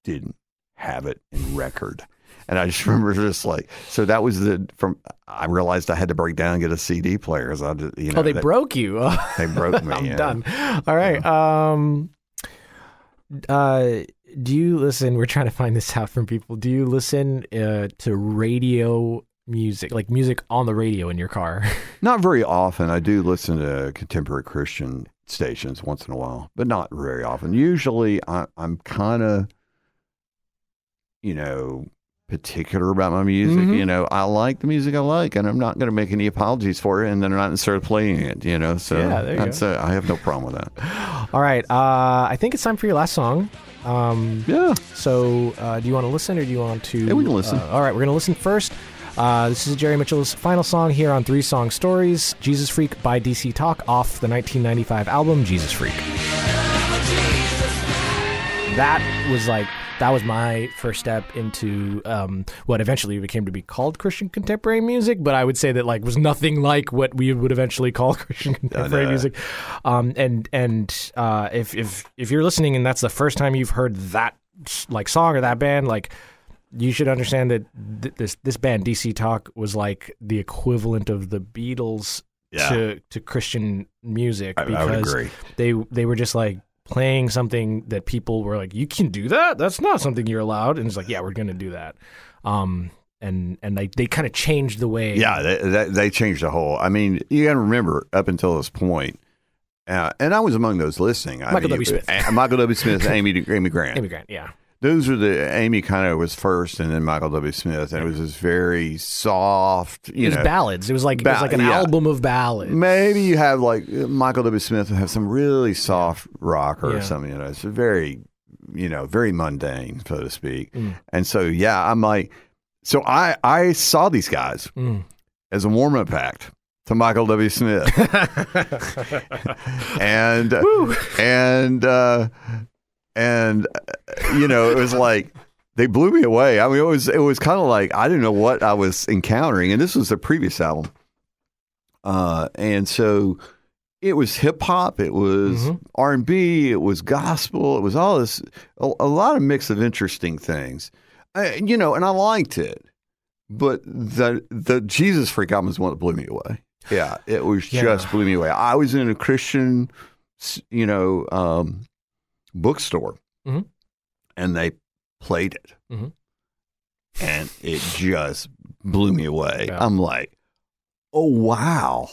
didn't have it in record. And I just remember just like so that was the from I realized I had to break down and get a CD player because I did, you know oh, they broke you. they broke me. I'm yeah. done. All right. Um, uh, do you listen? We're trying to find this out from people. Do you listen uh, to radio music, like music on the radio in your car? Not very often. I do listen to contemporary Christian stations once in a while, but not very often. Usually, I, I'm kind of, you know, particular about my music. Mhm. You know, I like the music I like, and I'm not going to make any apologies for it, and then I'm not necessarily playing it. You know, so Yeah, there you that's uh, I have no problem with that. All right. Uh, I think it's time for your last song. Um, Yeah. so, uh, do you want to listen or do you want to? Yeah, we can listen. Uh, all right, we're going to listen first. Uh, this is Jerry Mitchell's final song here on Three Song Stories Jesus Freak by DC Talk off the 1995 album Jesus Freak. That was like, that was my first step into um, what eventually became to be called Christian contemporary music, but I would say that like was nothing like what we would eventually call Christian contemporary know. music. Um, and and uh, if if if you're listening and that's the first time you've heard that like song or that band, like you should understand that th- this this band DC Talk was like the equivalent of the Beatles Yeah. to to Christian music I, because they they were just like playing something that people were like, you can do that. That's not something you're allowed. And it's like, yeah, we're gonna do that. Um, and and they they kind of changed the way. Yeah, they, they, they changed the whole. I mean, you got to remember up until this point, uh, and I was among those listening. I Michael mean, W. Smith. Michael W. Smith, Amy Amy Grant. Amy Grant. Yeah. Those are the Amy kind of was first, and then Michael W. Smith, and it was this very soft. You it was know, ballads. It was like it was like an yeah. album of ballads. maybe you have like Michael W. Smith have some really soft rock or Yeah. something. You know, it's very, you know, very mundane, so to speak. Mm. And so, yeah, I'm like, so I I saw these guys Mm. as a warm up act to Michael W. Smith. and and uh, and uh, you know, it was like they blew me away. I mean, it was it was kind of like I didn't know what I was encountering, and this was their previous album. Uh, and so it was hip hop, it was Mhm. R and B, it was gospel, it was all this a, a lot of mix of interesting things. I, you know, and I liked it, but the the Jesus freak album is one that blew me away. Yeah, it was Yeah. just blew me away. I was in a Christian, you know, um, bookstore, Mhm. and they played it, Mhm. and it just blew me away. Yeah. I'm like, oh wow.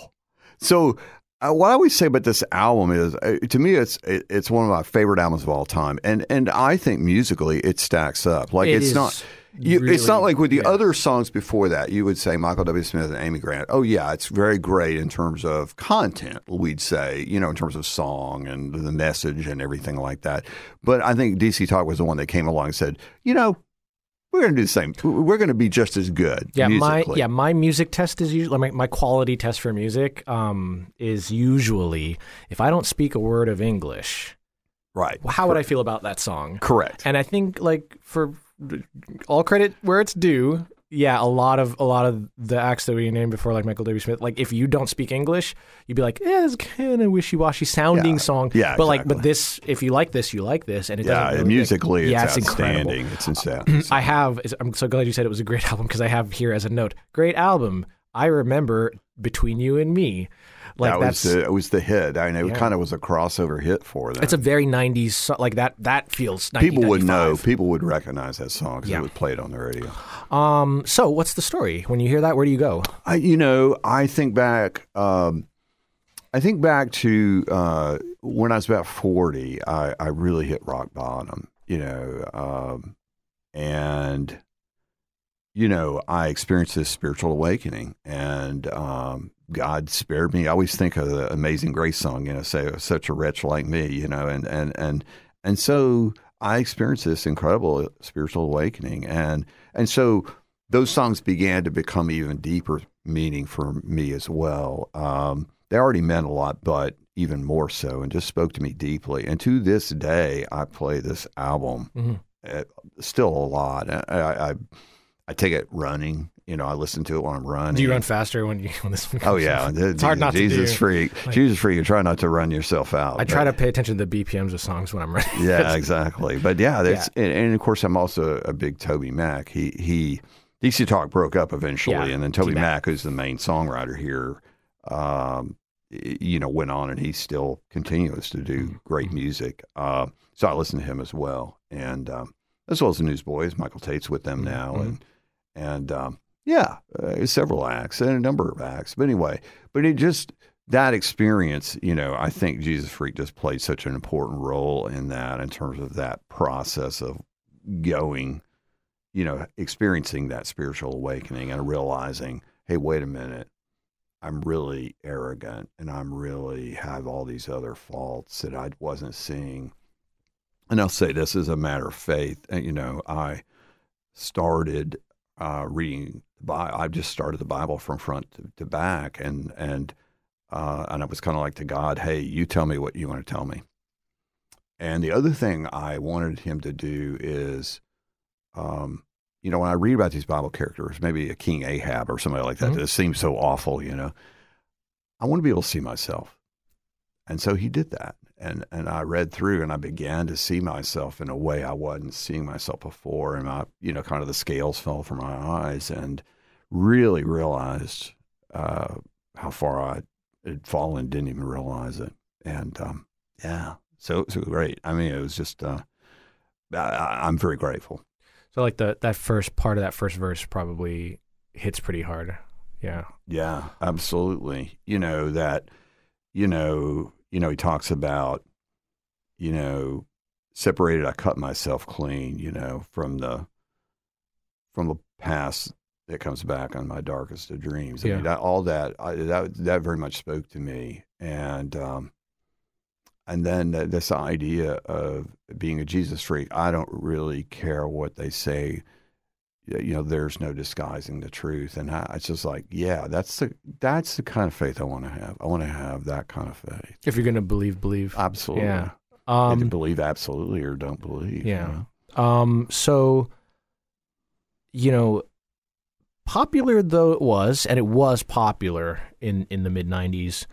So uh, what I always say about this album is, uh, to me, it's it, it's one of my favorite albums of all time, and and I think musically it stacks up. Like It it's is not. You, it's not like with the yeah. other songs before that. You would say Michael W. Smith and Amy Grant. Oh yeah, it's very great in terms of content. We'd say you know in terms of song and the message and everything like that. But I think DC Talk was the one that came along and said, you know, we're going to do the same. We're going to be just as good. Yeah, my yeah, my music test is usually my, my quality test for music um, is usually if I don't speak a word of English, right. how would I feel about that song? Correct. And I think like for all credit where it's due, yeah, a lot of a lot of the acts that we named before, like Michael W. Smith, like if you don't speak English, you'd be like, eh, it's kind of wishy washy sounding Yeah. song. Yeah, but like, but this, if you like this, you like this, and it yeah, doesn't really, musically, yeah, it's, it's incredible. outstanding. It's insane. I have. I'm so glad you said it was a great album because I have here as a note, great album. I remember between you and me, like that was the, it was the hit. I mean, it Yeah. kind of was a crossover hit for them. it's a very '90s so- like that. That feels people would know. People would recognize that song because Yeah. it would play it on the radio. Um. So what's the story when you hear that? Where do you go? I, you know, I think back. Um, I think back to uh, when I was about forty. I, I really hit rock bottom. You know, um, and you know, I experienced this spiritual awakening, and um, God spared me. I always think of the Amazing Grace song. You know, say such a wretch like me. You know, and and and and so I experienced this incredible spiritual awakening, and and so those songs began to become even deeper meaning for me as well. Um, they already meant a lot, but even more so, and just spoke to me deeply. And to this day, I play this album Mhm. uh, still a lot. I, I I take it running. You know, I listen to it when I'm running. Do you run faster when you when this one comes Oh yeah, on? it's hard not Jesus to do. freak. Like- Jesus freak. You try not to run yourself out. I try but- to pay attention to the BPMs of songs when I'm running. yeah, exactly. But yeah, that's and, and of course I'm also a big Toby Mac. He he DC Talk broke up eventually, Yeah, and then Toby. Mac, who's the main songwriter here, um, you know, went on and he still continues to do Mm-hmm. great music. Uh, so I listen to him as well, and um, as well as the Newsboys. Michael Tait's with them now, Mhm. and and um, yeah, uh, several acts and a number of acts. But anyway, but it just that experience, you know, I think Jesus Freak just played such an important role in that in terms of that process of going, you know, experiencing that spiritual awakening and realizing, hey, wait a minute, I'm really arrogant and I'm really have all these other faults that I wasn't seeing. And I'll say this as a matter of faith. And, you know, I started uh, reading. I just started the Bible from front to, back, and and uh, and it was kind of like to God, "Hey, you tell me what you want to tell me." And the other thing I wanted him to do is, um, you know, when I read about these Bible characters, maybe a King Ahab or somebody like that, Mhm. that seems so awful, you know, I want to be able to see myself. And so he did that. And and I read through and I began to see myself in a way I wasn't seeing myself before, and my you know kind of the scales fell from my eyes, and really realized uh, how far I had fallen, didn't even realize it, and um, yeah, so so great. I mean, it was just uh, I, I'm very grateful. So like the that first part of that first verse probably hits pretty hard. Yeah. Yeah, absolutely. You know that you know, you know he talks about you know, separated I cut myself clean, you know, from the from the past that comes back on my darkest of dreams. I Yeah. mean, that, all that I, that that very much spoke to me and um and then th- this idea of being a Jesus freak, I don't really care what they say you know, there's no disguising the truth. And I, it's just like, yeah, that's the that's the kind of faith I want to have. I want to have that kind of faith. If you're gonna believe, believe. Absolutely. Yeah. Either Um. believe absolutely or don't believe. you Yeah. know? Um. So, you know, popular though it was, and it was popular in in the mid '90s.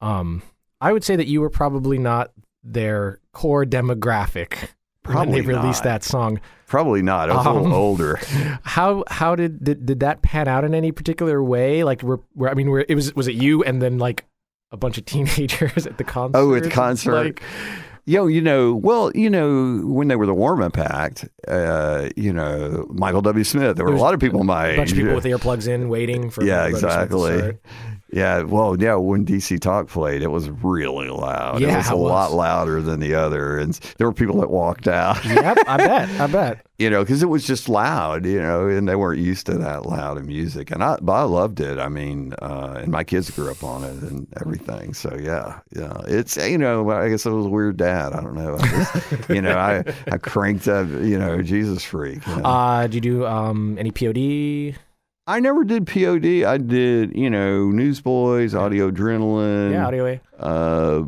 Um, I would say that you were probably not their core demographic when Probably they released not. that song. Probably not. I was a Um, little older. How how did, did did that pan out in any particular way? Like, were, were I mean, were, it was was it you and then like a bunch of teenagers at the concert? Oh, at the concert. Like, Yo, you know, well, you know, when they were the warm up act, uh, you know, Michael W. Smith, there were There's a lot of people my a age. bunch of people with earplugs in, waiting for Yeah, to exactly. Yeah, well, yeah, when DC Talk played, it was really loud. Yeah, it was a it was. lot louder than the other. And there were people that walked out, yep, I bet. I bet. you know, because it was just loud, you know, and they weren't used to that loud of music. And I, but I loved it. I mean, uh, and my kids grew up on it and everything. So, yeah, yeah. It's, you know, I guess I was a weird dad. I don't know. I just, you know, I, I cranked up, you know, Jesus freak. you know. Uh, did you do um, any POD? I never did POD. I did, you know, Newsboys, Audio Adrenaline. yeah, audio A. uh,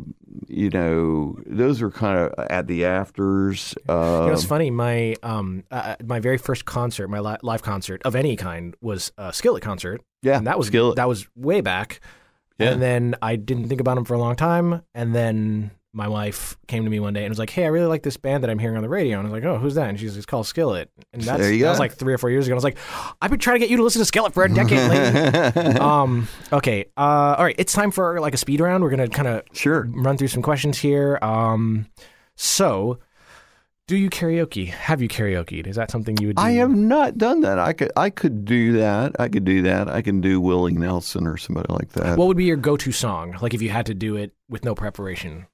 you know, those were kind of at the afters. Uh, You know, it's funny. My um, uh, my very first concert, my li- live concert of any kind, was a Skillet concert, yeah, and that was Skillet. that was way back. Yeah. And then I didn't think about them for a long time, and then my wife came to me one day and was like, "Hey, I really like this band that I'm hearing on the radio." And I was like, "Oh, who's that?" And she's like, "It's called Skillet." And that's that was like three or four years ago. I was like, "I've been trying to get you to listen to Skillet for a decade." lady." um. Okay. Uh. All right. It's time for like a speed round. We're gonna kind of sure. run through some questions here. Um, so, do you karaoke? Have you karaokeed? Is that something you would do? I have not done that. I could, I could do that. I could do that. I can do Willie Nelson or somebody like that. What would be your go-to song? Like if you had to do it with no preparation.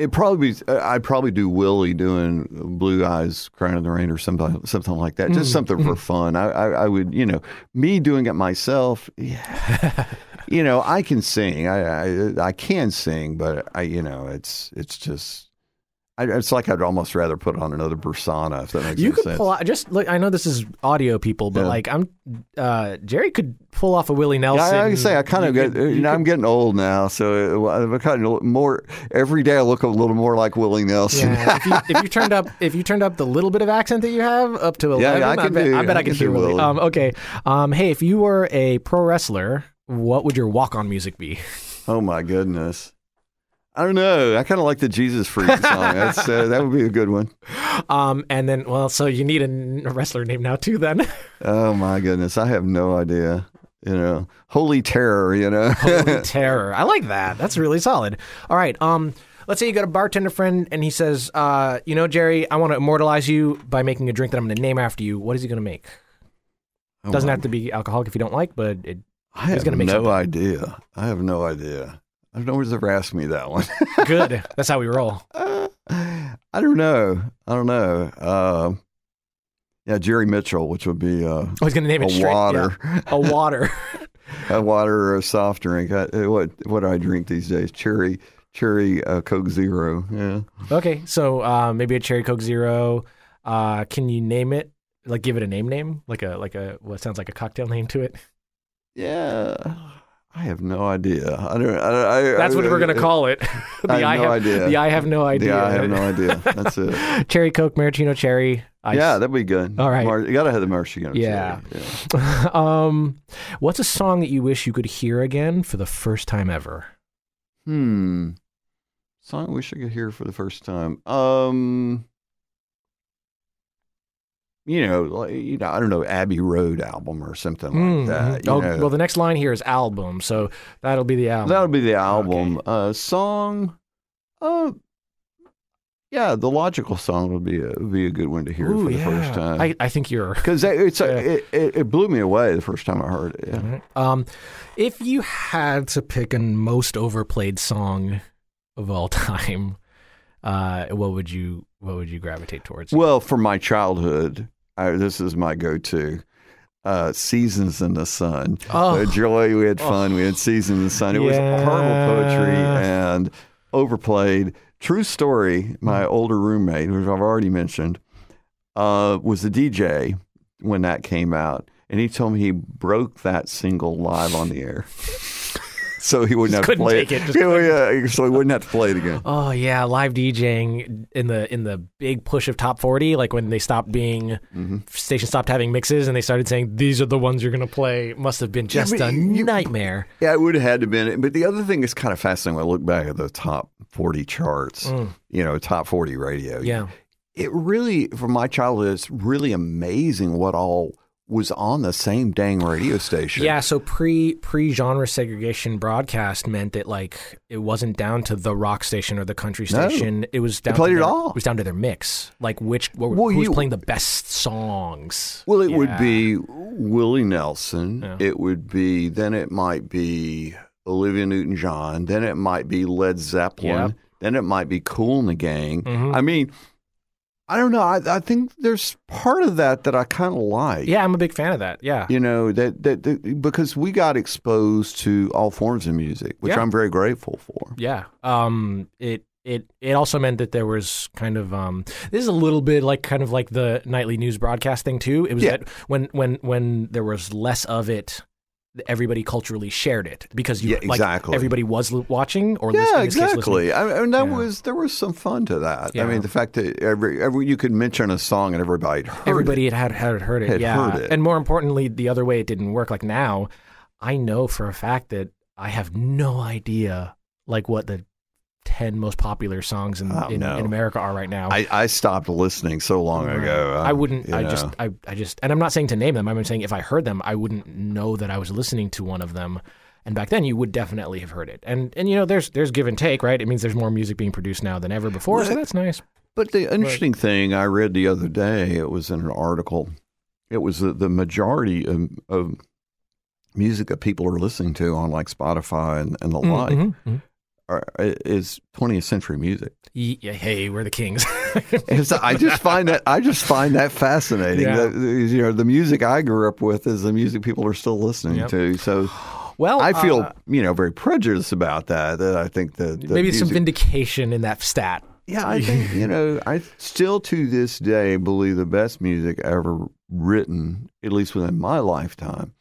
It probably, be, I'd probably do Willie doing Blue Eyes Crying in the Rain or something, something like that. Just Mm. something for fun. I, I, I would, you know, me doing it myself. Yeah. you know, I can sing. I, I, I can sing, but I, you know, it's, it's just. I, it's like I'd almost rather put on another persona if that makes You could sense. pull out just like I know this is audio people, but Yeah. like I'm uh Jerry could pull off a Willie Yeah, Nelson. I, I can say I kind of get. could- You know, I'm getting old now, so uh, I'm kind of more. Every day I look a little more like Willie Nelson. Yeah, if you, if you turned up if you turned up the little bit of accent that you have up to eleven, yeah, I I, bet, do- I bet I, I could hear. Willie. Um, okay, um, hey, if you were a pro wrestler, what would your walk on music be? oh my goodness. I don't know. I kind of like the Jesus Freak song. That's uh, that would be a good one. Um, and then well, so you need a wrestler name now too. Then Oh my goodness, I have no idea. You know, Holy Terror. You know, Holy terror! I like that. That's really solid. All right. Um, let's say you got a bartender friend and he says, uh, you know, Jerry, I want to immortalize you by making a drink that I'm going to name after you. What is he going to make? Oh, Doesn't my- have to be alcoholic if you don't like, but it, I have gonna make no something. idea. I have no idea. I don't know asked me that one. good. That's how we roll. I don't know. I don't know. Uh, yeah, Jerry Mitchell, which would be uh, I was going to name a it straight. water, yeah. A water. a water or a soft drink. I, uh, what what do I drink these days? Cherry cherry uh, Coke Zero. Yeah. okay. So uh, maybe a cherry Coke Zero. Uh, can you name it? Like give it a name name? Like a like a what sounds like a cocktail name to it? Yeah. I have no idea. I don't. I, I, That's what we're going to call it. the I have no idea. The I have no idea. Yeah, I have no idea. That's it. cherry Coke, maraschino cherry. Ice. Yeah, that'd be good. All right. Mar- you gotta have the maraschino. Yeah. cherry. yeah. um, what's a song that you wish you could hear again for the first time ever? Hmm. Song I wish I could hear for the first time. Um, you know, like, you know, I don't know, Abbey Road album or something like that. mhm. you Oh, know. well, the next line here is album, so that'll be the album. That'll be the album. Uh, song, uh, yeah, the logical song would be a would be a good one to hear Ooh, for the yeah. first time. I, I think you're. Because it's Yeah. it, it, blew me away the first time I heard it. Yeah. Um, if you had to pick a most overplayed song of all time, uh, what would you what would you gravitate towards? Well, from my childhood, I, this is my go-to. Uh, Seasons in the Sun. Oh. Joy, we had fun. We had Seasons in the Sun. It was horrible poetry and overplayed. True story. My older roommate, which I've already mentioned, uh, was a DJ when that came out, and he told me he broke that single live on the air, so he wouldn't have to play it, just Yeah, yeah, so he wouldn't have to play it again. Oh yeah, live DJing in the in the big push of top forty, like when they stopped being Mm-hmm. stations stopped having mixes and they started saying these are the ones you're gonna play. Must have been just but a you- nightmare. Yeah, it would have had to been. But the other thing is kind of fascinating when I look back at the top 40 charts, you know, top 40 radio. Mm. Yeah. It really, from my childhood, it's really amazing what all was on the same dang radio station. Yeah, so pre pre genre segregation broadcast meant that like it wasn't down to the rock station or the country No. station. It was down played to it their, all. It was down to their mix. Like which what, Well, who's you- playing the best songs. Well, it would be Willie Nelson. Yeah. It would be, then it might be Olivia Newton John. Then it might be Led Zeppelin. Yep. Then it might be Kool and the Gang. Mhm. I mean, I don't know. I, I think there's part of that that I kind of like. Yeah, I'm a big fan of that. Yeah. you know that, that that because we got exposed to all forms of music which Yeah. i'm very grateful for Yeah. Um it it it also meant that there was kind of um this is a little bit like kind of like the nightly news broadcast thing too. It was Yeah. that when when when there was less of it everybody culturally shared it because you Yeah, like exactly. everybody was l- watching or yeah in this case, listening. exactly I, I mean that Yeah. was there was some fun to that Yeah. i mean the fact that every, every you could mention a song and everybody heard everybody it. had, had heard it Had yeah heard it. and more importantly the other way it didn't work like now i know for a fact that i have no idea like what the 10 most popular songs in, Oh, in, no. in america are right now I, I stopped listening so long Right. ago uh, I wouldn't. I know. just. I, I just. And I'm not saying to name them. I'm saying if I heard them, I wouldn't know that I was listening to one of them. And back then, you would definitely have heard it. And and you know, there's there's give and take, right? It means there's more music being produced now than ever before, so that's nice. But the interesting thing I read the other day, it was in an article. It was the, the majority of, of music that people are listening to on like Spotify and, and the Mm, like mhm, mhm. Are, is 20th century music. Yeah, hey, we're the kings. So I just find that I just find that fascinating. Yeah. That, you know, the music I grew up with is the music people are still listening Yep. to. So well, I feel uh, you know very prejudiced about that. That I think that that maybe some vindication in that stat. Yeah, I think you know. I still to this day believe the best music ever written, at least within my lifetime,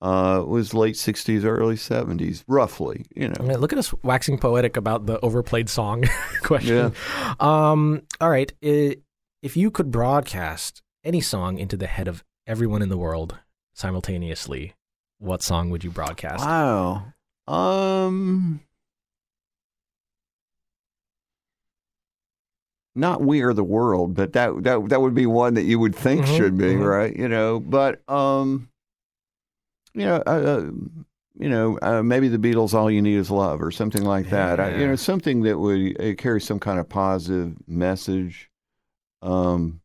uh, was late '60s, early '70s, roughly. You know. I mean, look at us waxing poetic about the overplayed song question. Yeah. Um, all right. If you could broadcast any song into the head of everyone in the world simultaneously, what song would you broadcast? Wow. Um. Not we are the world, but that that that would be one that you would think Mhm, should be mhm. right, you know. But um, you know, uh, uh, you know, uh, maybe the Beatles' "All You Need Is Love" or something like that. I, you know, something that would uh, carry some kind of positive message. Um,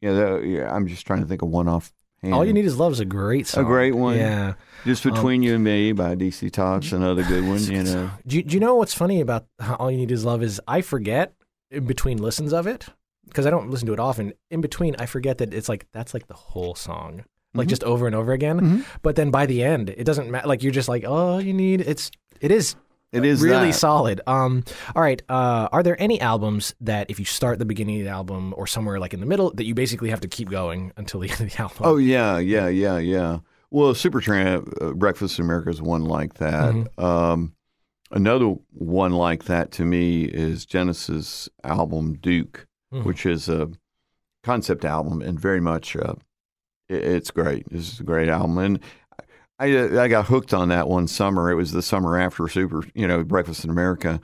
yeah, that, yeah, I'm just trying to think of one off. All You Need Is Love is a great song. A great one. Yeah. just um, between you and me by DC Talks, another good one. You know. Do you, do you know what's funny about All You Need Is Love is I forget in between listens of it because I don't listen to it often. In between, I forget that it's like that's like the whole song, like Mhm. just over and over again. Mhm. But then by the end, it doesn't matter. Like you're just like, oh, you need it's it is It is really that. solid. Um, all right. Uh, are there any albums that if you start the beginning of the album or somewhere like in the middle that you basically have to keep going until the end of the album? Oh yeah, yeah, yeah, yeah. Well, Supertramp, uh, Breakfast in America is one like that. Mm-hmm. Um, another one like that to me is Genesis album Duke, Mhm. which is a concept album and very much uh, it's great. This is a great album, and I uh, I got hooked on that one summer. It was the summer after Super, you know, Breakfast in America.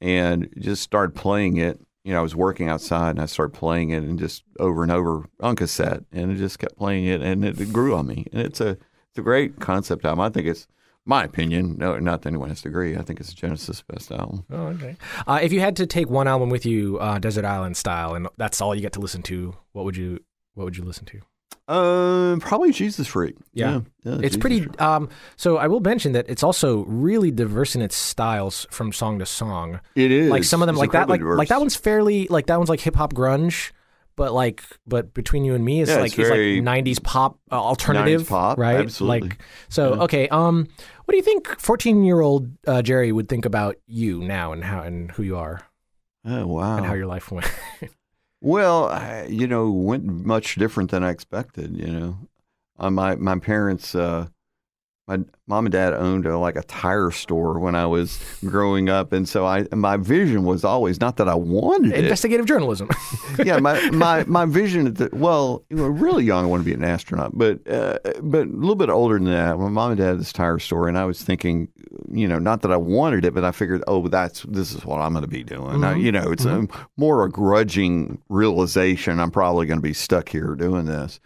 and just started playing it. You know, I was working outside and I started playing it and just over and over on cassette, and it just kept playing it, and it, it grew on me. And it's a it's a great concept album. I think it's my opinion. No, not that anyone has to agree. I think it's Genesis' best album. Oh, okay. Uh, if you had to take one album with you, uh, Desert Island style, and that's all you get to listen to, what would you what would you listen to? Uh, probably Jesus Freak. Yeah. yeah, It's Jesus pretty. Freak. Um, so I will mention that it's also really diverse in its styles from song to song. It is Like some of them, It's like that, like like that one's fairly like that one's like hip hop grunge, but like but between you and me is Yeah, like it's like '90s pop uh, alternative 90s pop, right? absolutely. Like so. Yeah. Okay. Um, what do you think 14 year old uh, Jerry would think about you now and how and who you are Oh wow! and how your life went? Well, I, you know, went much different than I expected. You know, uh, my my parents, uh, my mom and dad owned a, like a tire store when I was growing up, and so I my vision was always not that I wanted it. Investigative journalism. yeah, my my my vision. At the, well, you were really young. I wanted to be an astronaut, but uh, but a little bit older than that. My mom and dad had this tire store, and I was thinking, you know, not that I wanted it, but I figured, oh, that's this is what I'm going to be doing. I- mm-hmm. you know, it's a, mm-hmm. more a grudging realization. I'm probably going to be stuck here doing this,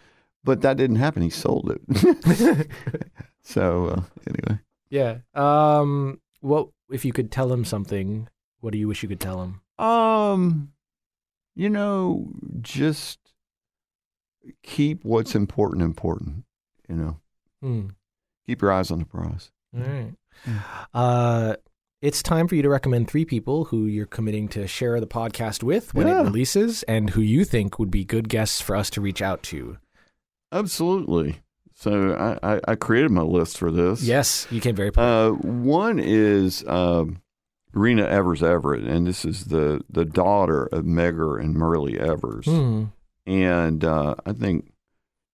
but that didn't happen. He sold it. so uh, anyway, yeah. Um. What if you could tell him something? What do you wish you could tell him? um, you know, just keep what's important important. You know. Hmm. Keep your eyes on the prize. All right. Uh, it's time for you to recommend three people who you're committing to share the podcast with when Yeah. it releases and who you think would be good guests for us to reach out to. Absolutely. So I, I, I created my list for this. Yes, you came very. Uh, one is um, Reena Evers-Everette, and this is the, the daughter of Medgar and Myrlie Evers. Hmm. And uh, I think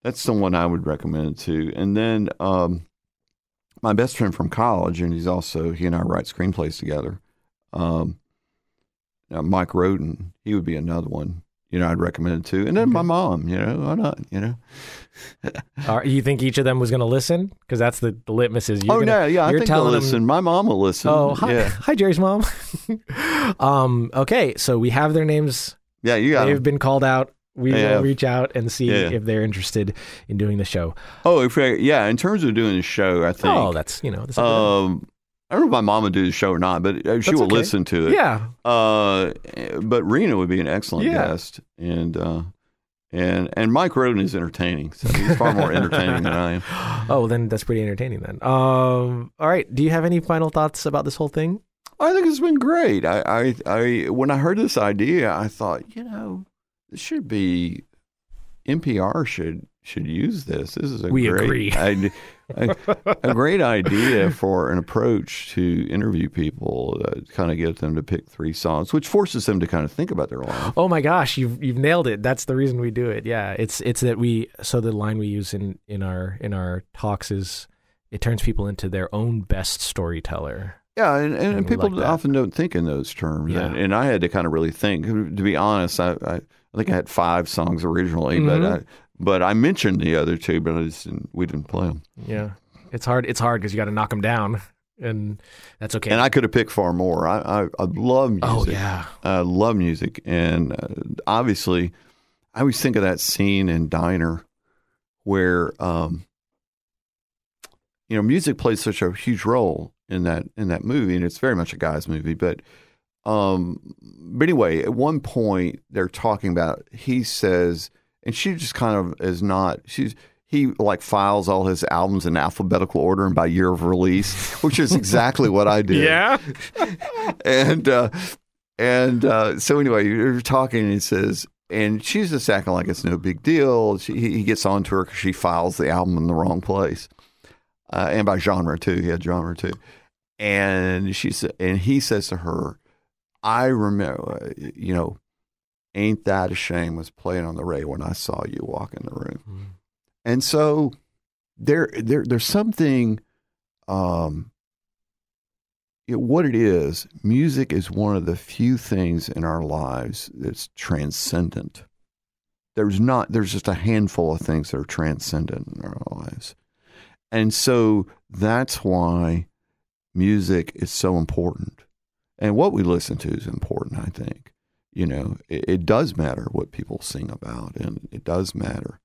that's someone I would recommend too. And then um, my best friend from college, and he's also, he and I write screenplays together. Um, uh, Mike Roden, he would be another one. You know, I'd recommend it too. And then my mom, you know, why not? You know, Are, you think each of them was going to listen? Because that's the, the litmus is. You're oh gonna, no, yeah, I you're think they'll telling them- listen. My mom will listen. Oh, hi, yeah, hi, Jerry's mom. um, okay, so we have their names. yeah, you got. They've 'em. been called out. We Yeah. will reach out and see Yeah. if they're interested in doing the show. Oh, if yeah, in terms of doing the show, I think. Oh, that's you know. That's um, I don't know if my mom would do the show or not, but uh, she That's will okay. listen to it. yeah. Uh, but Reena would be an excellent Yeah. guest, and uh, and and Mike Roden is entertaining. So he's far more entertaining than I am. Oh, then that's pretty entertaining then. Um, all right. Do you have any final thoughts about this whole thing? I think it's been great. I, I, I when I heard this idea, I thought, you know, this should be NPR should should use this. This is a We great agree. a, a great idea for an approach to interview people, uh, kind of get them to pick three songs, which forces them to kind of think about their life. Oh my gosh, you've you've nailed it. That's the reason we do it. Yeah, it's it's that we so the line we use in in our in our talks is it turns people into their own best storyteller. Yeah, and, and, And people like often don't think in those terms. Yeah. And, and I had to kind of really think. To be honest, I, I, I think I had five songs originally, but Mhm. I, but I mentioned the other two, but I just didn't, we didn't play them. Yeah, it's hard. It's hard because you got to knock them down, and that's okay. And I could have picked far more. I, I, I love music. oh yeah, I love music, and uh, obviously, I always think of that scene in Diner where, um, you know, music plays such a huge role in that in that movie, and it's very much a guy's movie. But, um, but anyway, at one point they're talking about. He says, and she just kind of is not. She's he like files all his albums in alphabetical order and by year of release, which is exactly what I did yeah. and uh, and uh, so anyway, you're talking, and he says, and she's just acting like it's no big deal. She, he he gets on to her because she files the album in the wrong place, uh, and by genre too. He had genre too, and she said, and he says to her, "I remember, you know, ain't that a shame was playing on the radio when I saw you walk in the room." And so there, there, there's something. Um, it, what it is, music is one of the few things in our lives that's transcendent. There's not. There's just a handful of things that are transcendent in our lives, and so that's why music is so important. And what we listen to is important, I think. You know, it, it does matter what people sing about, and it does matter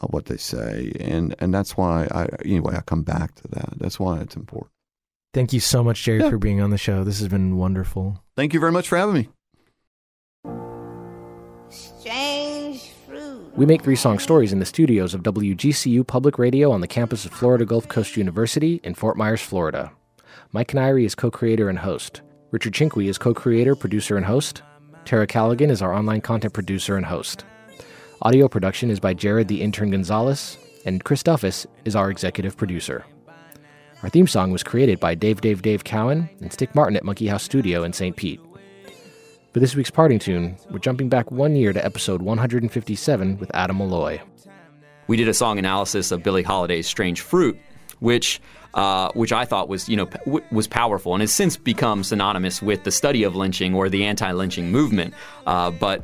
uh, what they say, and and that's why I anyway I come back to that. That's why it's important. Thank you so much, Jerry, Yeah. for being on the show. This has been wonderful. Thank you very much for having me. Strange fruit. We make three song stories in the studios of WGCU Public Radio on the campus of Florida Gulf Coast University in Fort Myers, Florida. Mike Canary is co creator and host. Richard Chinqui is co creator, producer, and host. Tara Callaghan is our online content producer and host. Audio production is by Jared the Intern Gonzalez, and Chris Duffus is our executive producer. Our theme song was created by Dave Dave Dave Cowan and Stick Martin at Monkey House Studio in St. Pete. For this week's parting tune, we're jumping back one year to episode 157 with Adam Malloy. we did a song analysis of Billie Holiday's "Strange Fruit," which uh, which I thought was you know w- was powerful and has since become synonymous with the study of lynching or the anti-lynching movement. Uh, but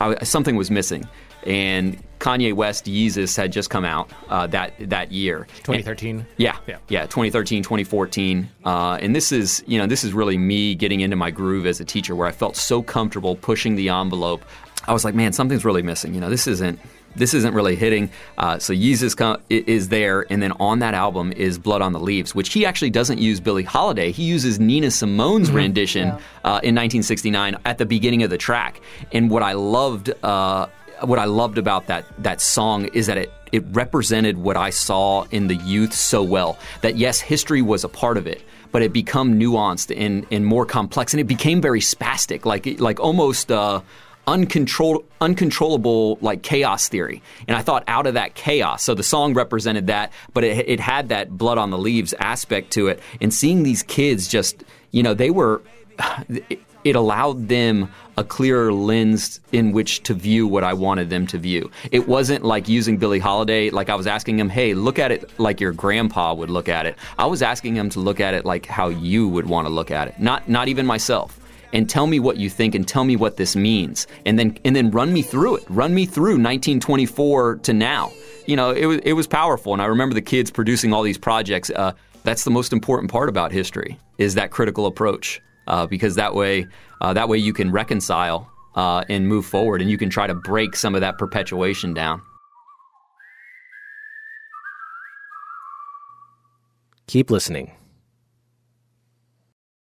I, something was missing, and Kanye West Yeezus had just come out uh, that that year. 2013. Yeah, Yeah. yeah, 2013, 2014, uh, and this is you know this is really me getting into my groove as a teacher, where I felt so comfortable pushing the envelope. I was like, man, something's really missing. You know, this isn't this isn't really hitting. Uh, so Yeezus co- i- is there, and then on that album is Blood on the Leaves, which he actually doesn't use Billie Holiday. He uses Nina Simone's rendition uh, in 1969 at the beginning of the track. And what I loved. Uh, what I loved about that that song is that it it represented what I saw in the youth so well. That yes, history was a part of it, but it become nuanced and, and more complex, and it became very spastic, like like almost. Uh, Uncontrol, uncontrollable like chaos theory and i thought out of that chaos so the song represented that but it, it had that blood on the leaves aspect to it and seeing these kids just you know they were it, it allowed them a clearer lens in which to view what I wanted them to view. It wasn't like using Billie Holiday, like I was asking them, hey, look at it like your grandpa would look at it. I was asking them to look at it like how you would want to look at it, not not even myself. And tell me what you think, and tell me what this means, and then and then run me through it. Run me through 1924 to now. You know, it was it was powerful, and I remember the kids producing all these projects. Uh, that's the most important part about history is that critical approach uh, because that way uh, that way you can reconcile uh, and move forward and you can try to break some of that perpetuation down Keep listening.